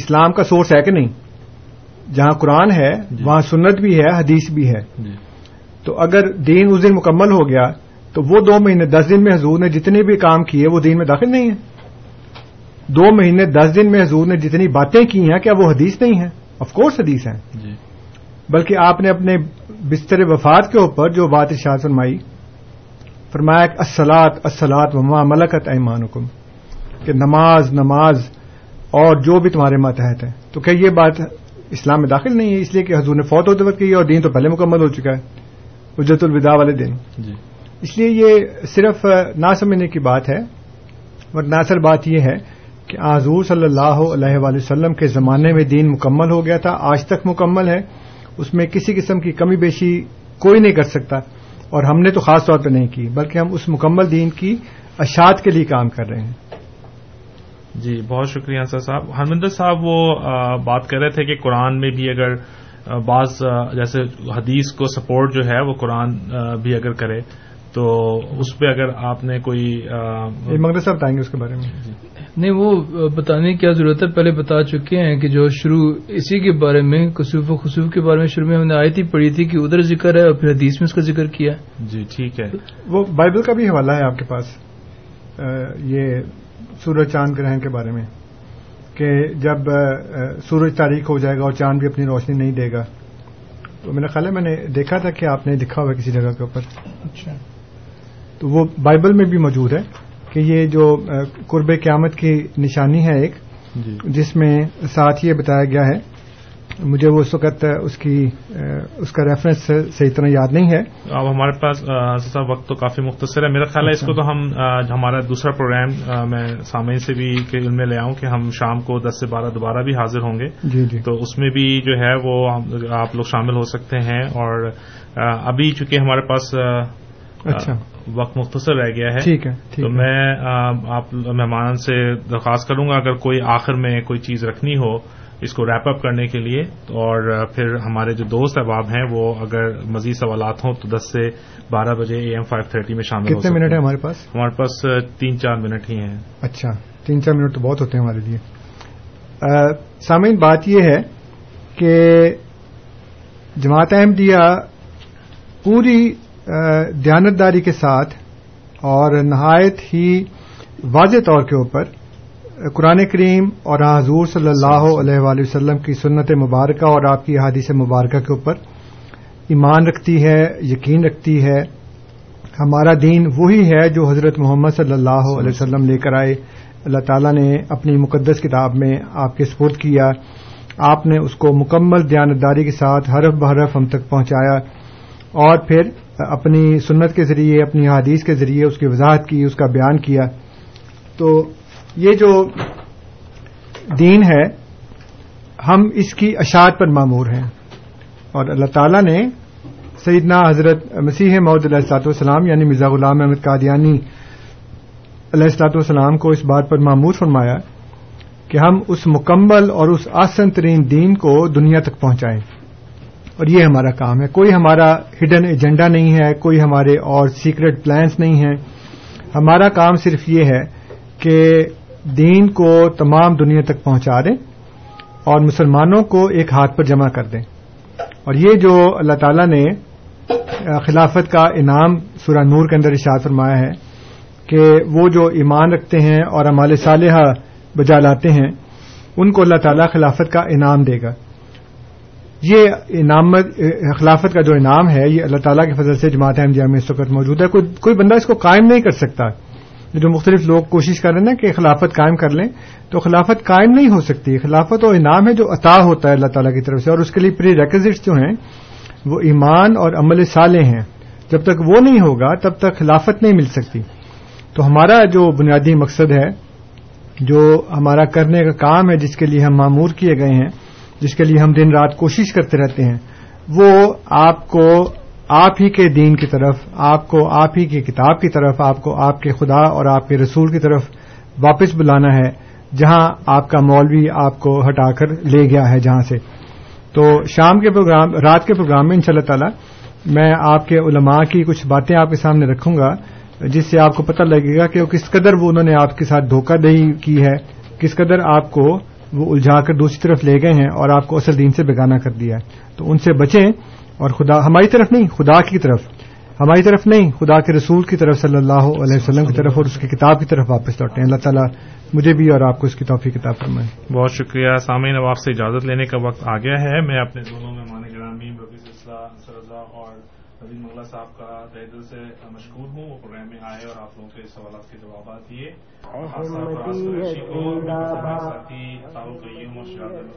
اسلام کا سورس ہے کہ نہیں جہاں قرآن ہے جی۔ وہاں سنت بھی ہے حدیث بھی ہے جی۔ تو اگر دین اس دن مکمل ہو گیا تو وہ دو مہینے دس دن میں حضور نے جتنے بھی کام کیے وہ دین میں داخل نہیں ہے دو مہینے دس دن میں حضور نے جتنی باتیں کی ہیں کیا وہ حدیث نہیں ہے آف کورس حدیث جی بلکہ آپ نے اپنے بستر وفات کے اوپر جو بات شاعر فرمائی فرمایا اسلات اسلات وما ملکت ایمان حکم کہ نماز نماز اور جو بھی تمہارے ماتحت ہیں تو کیا یہ بات اسلام میں داخل نہیں ہے اس لیے کہ حضور نے فوت و وقت کی اور دین تو پہلے مکمل ہو چکا ہے اجرت الوداع والے دن جی۔ اس لیے یہ صرف نا سمجھنے کی بات ہے اور نہ اصل بات یہ ہے کہ حضور صلی اللہ علیہ وآلہ وسلم کے زمانے میں دین مکمل ہو گیا تھا آج تک مکمل ہے اس میں کسی قسم کی کمی بیشی کوئی نہیں کر سکتا اور ہم نے تو خاص طور پہ نہیں کی بلکہ ہم اس مکمل دین کی اشاعت کے لیے کام کر رہے ہیں جی بہت شکریہ انصر صاحب ہرمندر صاحب وہ بات کر رہے تھے کہ قرآن میں بھی اگر بعض جیسے حدیث کو سپورٹ جو ہے وہ قرآن بھی اگر کرے تو اس پہ اگر آپ نے کوئی جی، مغرب صاحب بتائیں گے اس کے بارے میں جی۔ نہیں وہ بتانے کی کیا ضرورت ہے پہلے بتا چکے ہیں کہ جو شروع اسی کے بارے میں و خصوف کے بارے میں شروع میں ہم نے آیت ہی پڑھی تھی کہ ادھر ذکر ہے اور پھر حدیث میں اس کا ذکر کیا جی ٹھیک ہے وہ بائبل کا بھی حوالہ ہے آپ کے پاس یہ سورج چاند گرہن کے بارے میں کہ جب سورج تاریخ ہو جائے گا اور چاند بھی اپنی روشنی نہیں دے گا تو میرا خیال ہے میں نے دیکھا تھا کہ آپ نے دکھا ہوا کسی جگہ کے اوپر اچھا تو وہ بائبل میں بھی موجود ہے کہ یہ جو قرب قیامت کی نشانی ہے ایک جی۔ جس میں ساتھ یہ بتایا گیا ہے مجھے وہ اس وقت اس کی اس کا ریفرنس صحیح طرح یاد نہیں ہے اب ہمارے پاس صاحب وقت تو کافی مختصر ہے میرا خیال ہے اس کو تو ہم ہمارا دوسرا پروگرام میں سامعین سے بھی علم میں لے آؤں کہ ہم شام کو دس سے بارہ دوبارہ بھی حاضر ہوں گے جی جی تو اس میں بھی جو ہے وہ آپ لوگ شامل ہو سکتے ہیں اور ابھی چونکہ ہمارے پاس اچھا وقت مختصر رہ گیا ہے ٹھیک ہے تو میں آپ مہمان سے درخواست کروں گا اگر کوئی آخر میں کوئی چیز رکھنی ہو اس کو ریپ اپ کرنے کے لیے اور پھر ہمارے جو دوست احباب ہیں وہ اگر مزید سوالات ہوں تو دس سے بارہ بجے اے ایم فائیو تھرٹی میں شامل کتنے منٹ ہیں ہمارے پاس ہمارے پاس تین چار منٹ ہی ہیں اچھا تین چار منٹ تو بہت ہوتے ہیں ہمارے لیے سامعین بات یہ ہے کہ جماعت احمدیہ پوری دیانتداری کے ساتھ اور نہایت ہی واضح طور کے اوپر قرآن کریم اور حضور صلی اللہ علیہ وآلہ وسلم کی سنت مبارکہ اور آپ کی احادیث مبارکہ کے اوپر ایمان رکھتی ہے یقین رکھتی ہے ہمارا دین وہی ہے جو حضرت محمد صلی اللہ علیہ وسلم لے کر آئے اللہ تعالیٰ نے اپنی مقدس کتاب میں آپ کے سپرد کیا آپ نے اس کو مکمل دیانتداری کے ساتھ حرف بحرف ہم تک پہنچایا اور پھر اپنی سنت کے ذریعے اپنی حادیث کے ذریعے اس کی وضاحت کی اس کا بیان کیا تو یہ جو دین ہے ہم اس کی اشاعت پر معمور ہیں اور اللہ تعالی نے سیدنا حضرت مسیح محدود علیہ السلاۃ والسلام یعنی مرزا غلام احمد قادیانی علیہ السلاۃ والسلام کو اس بات پر معمور فرمایا کہ ہم اس مکمل اور اس آسن ترین دین کو دنیا تک پہنچائیں اور یہ ہمارا کام ہے کوئی ہمارا ہڈن ایجنڈا نہیں ہے کوئی ہمارے اور سیکرٹ پلانس نہیں ہیں ہمارا کام صرف یہ ہے کہ دین کو تمام دنیا تک پہنچا دیں اور مسلمانوں کو ایک ہاتھ پر جمع کر دیں اور یہ جو اللہ تعالی نے خلافت کا انعام سورہ نور کے اندر اشاعت فرمایا ہے کہ وہ جو ایمان رکھتے ہیں اور امال صالحہ بجا لاتے ہیں ان کو اللہ تعالی خلافت کا انعام دے گا یہ انعام خلافت کا جو انعام ہے یہ اللہ تعالیٰ کے فضل سے جماعت احمدیہ میں اس وقت موجود ہے کوئی بندہ اس کو قائم نہیں کر سکتا جو مختلف لوگ کوشش کر رہے ہیں نا کہ خلافت قائم کر لیں تو خلافت قائم نہیں ہو سکتی خلافت اور انعام ہے جو عطا ہوتا ہے اللہ تعالیٰ کی طرف سے اور اس کے لیے پری ریکزٹ جو ہیں وہ ایمان اور عمل سالے ہیں جب تک وہ نہیں ہوگا تب تک خلافت نہیں مل سکتی تو ہمارا جو بنیادی مقصد ہے جو ہمارا کرنے کا کام ہے جس کے لیے ہم معمور کیے گئے ہیں جس کے لیے ہم دن رات کوشش کرتے رہتے ہیں وہ آپ کو آپ ہی کے دین کی طرف آپ کو آپ ہی کی کتاب کی طرف آپ کو آپ کے خدا اور آپ کے رسول کی طرف واپس بلانا ہے جہاں آپ کا مولوی آپ کو ہٹا کر لے گیا ہے جہاں سے تو شام کے پروگرام رات کے پروگرام میں ان شاء اللہ تعالی میں آپ کے علماء کی کچھ باتیں آپ کے سامنے رکھوں گا جس سے آپ کو پتہ لگے گا کہ وہ کس قدر وہ انہوں نے آپ کے ساتھ دھوکہ دہی کی ہے کس قدر آپ کو وہ الجھا کر دوسری طرف لے گئے ہیں اور آپ کو اصل دین سے بگانا کر دیا ہے تو ان سے بچیں اور خدا ہماری طرف نہیں خدا کی طرف ہماری طرف نہیں خدا کے رسول کی طرف صلی اللہ علیہ وسلم کی طرف اور اس کی کتاب کی طرف واپس لوٹے اللہ تعالیٰ مجھے بھی اور آپ کو اس کی توفیق کتاب فرمائیں بہت شکریہ سامعین اب آپ سے اجازت لینے کا وقت آ گیا ہے میں اپنے دونوں مہمان گرامی اور ربی مغلا صاحب کا تہ دل سے مشکور ہوں وہ پروگرام میں آئے اور آپ لوگوں کے سوالات کے جوابات دیے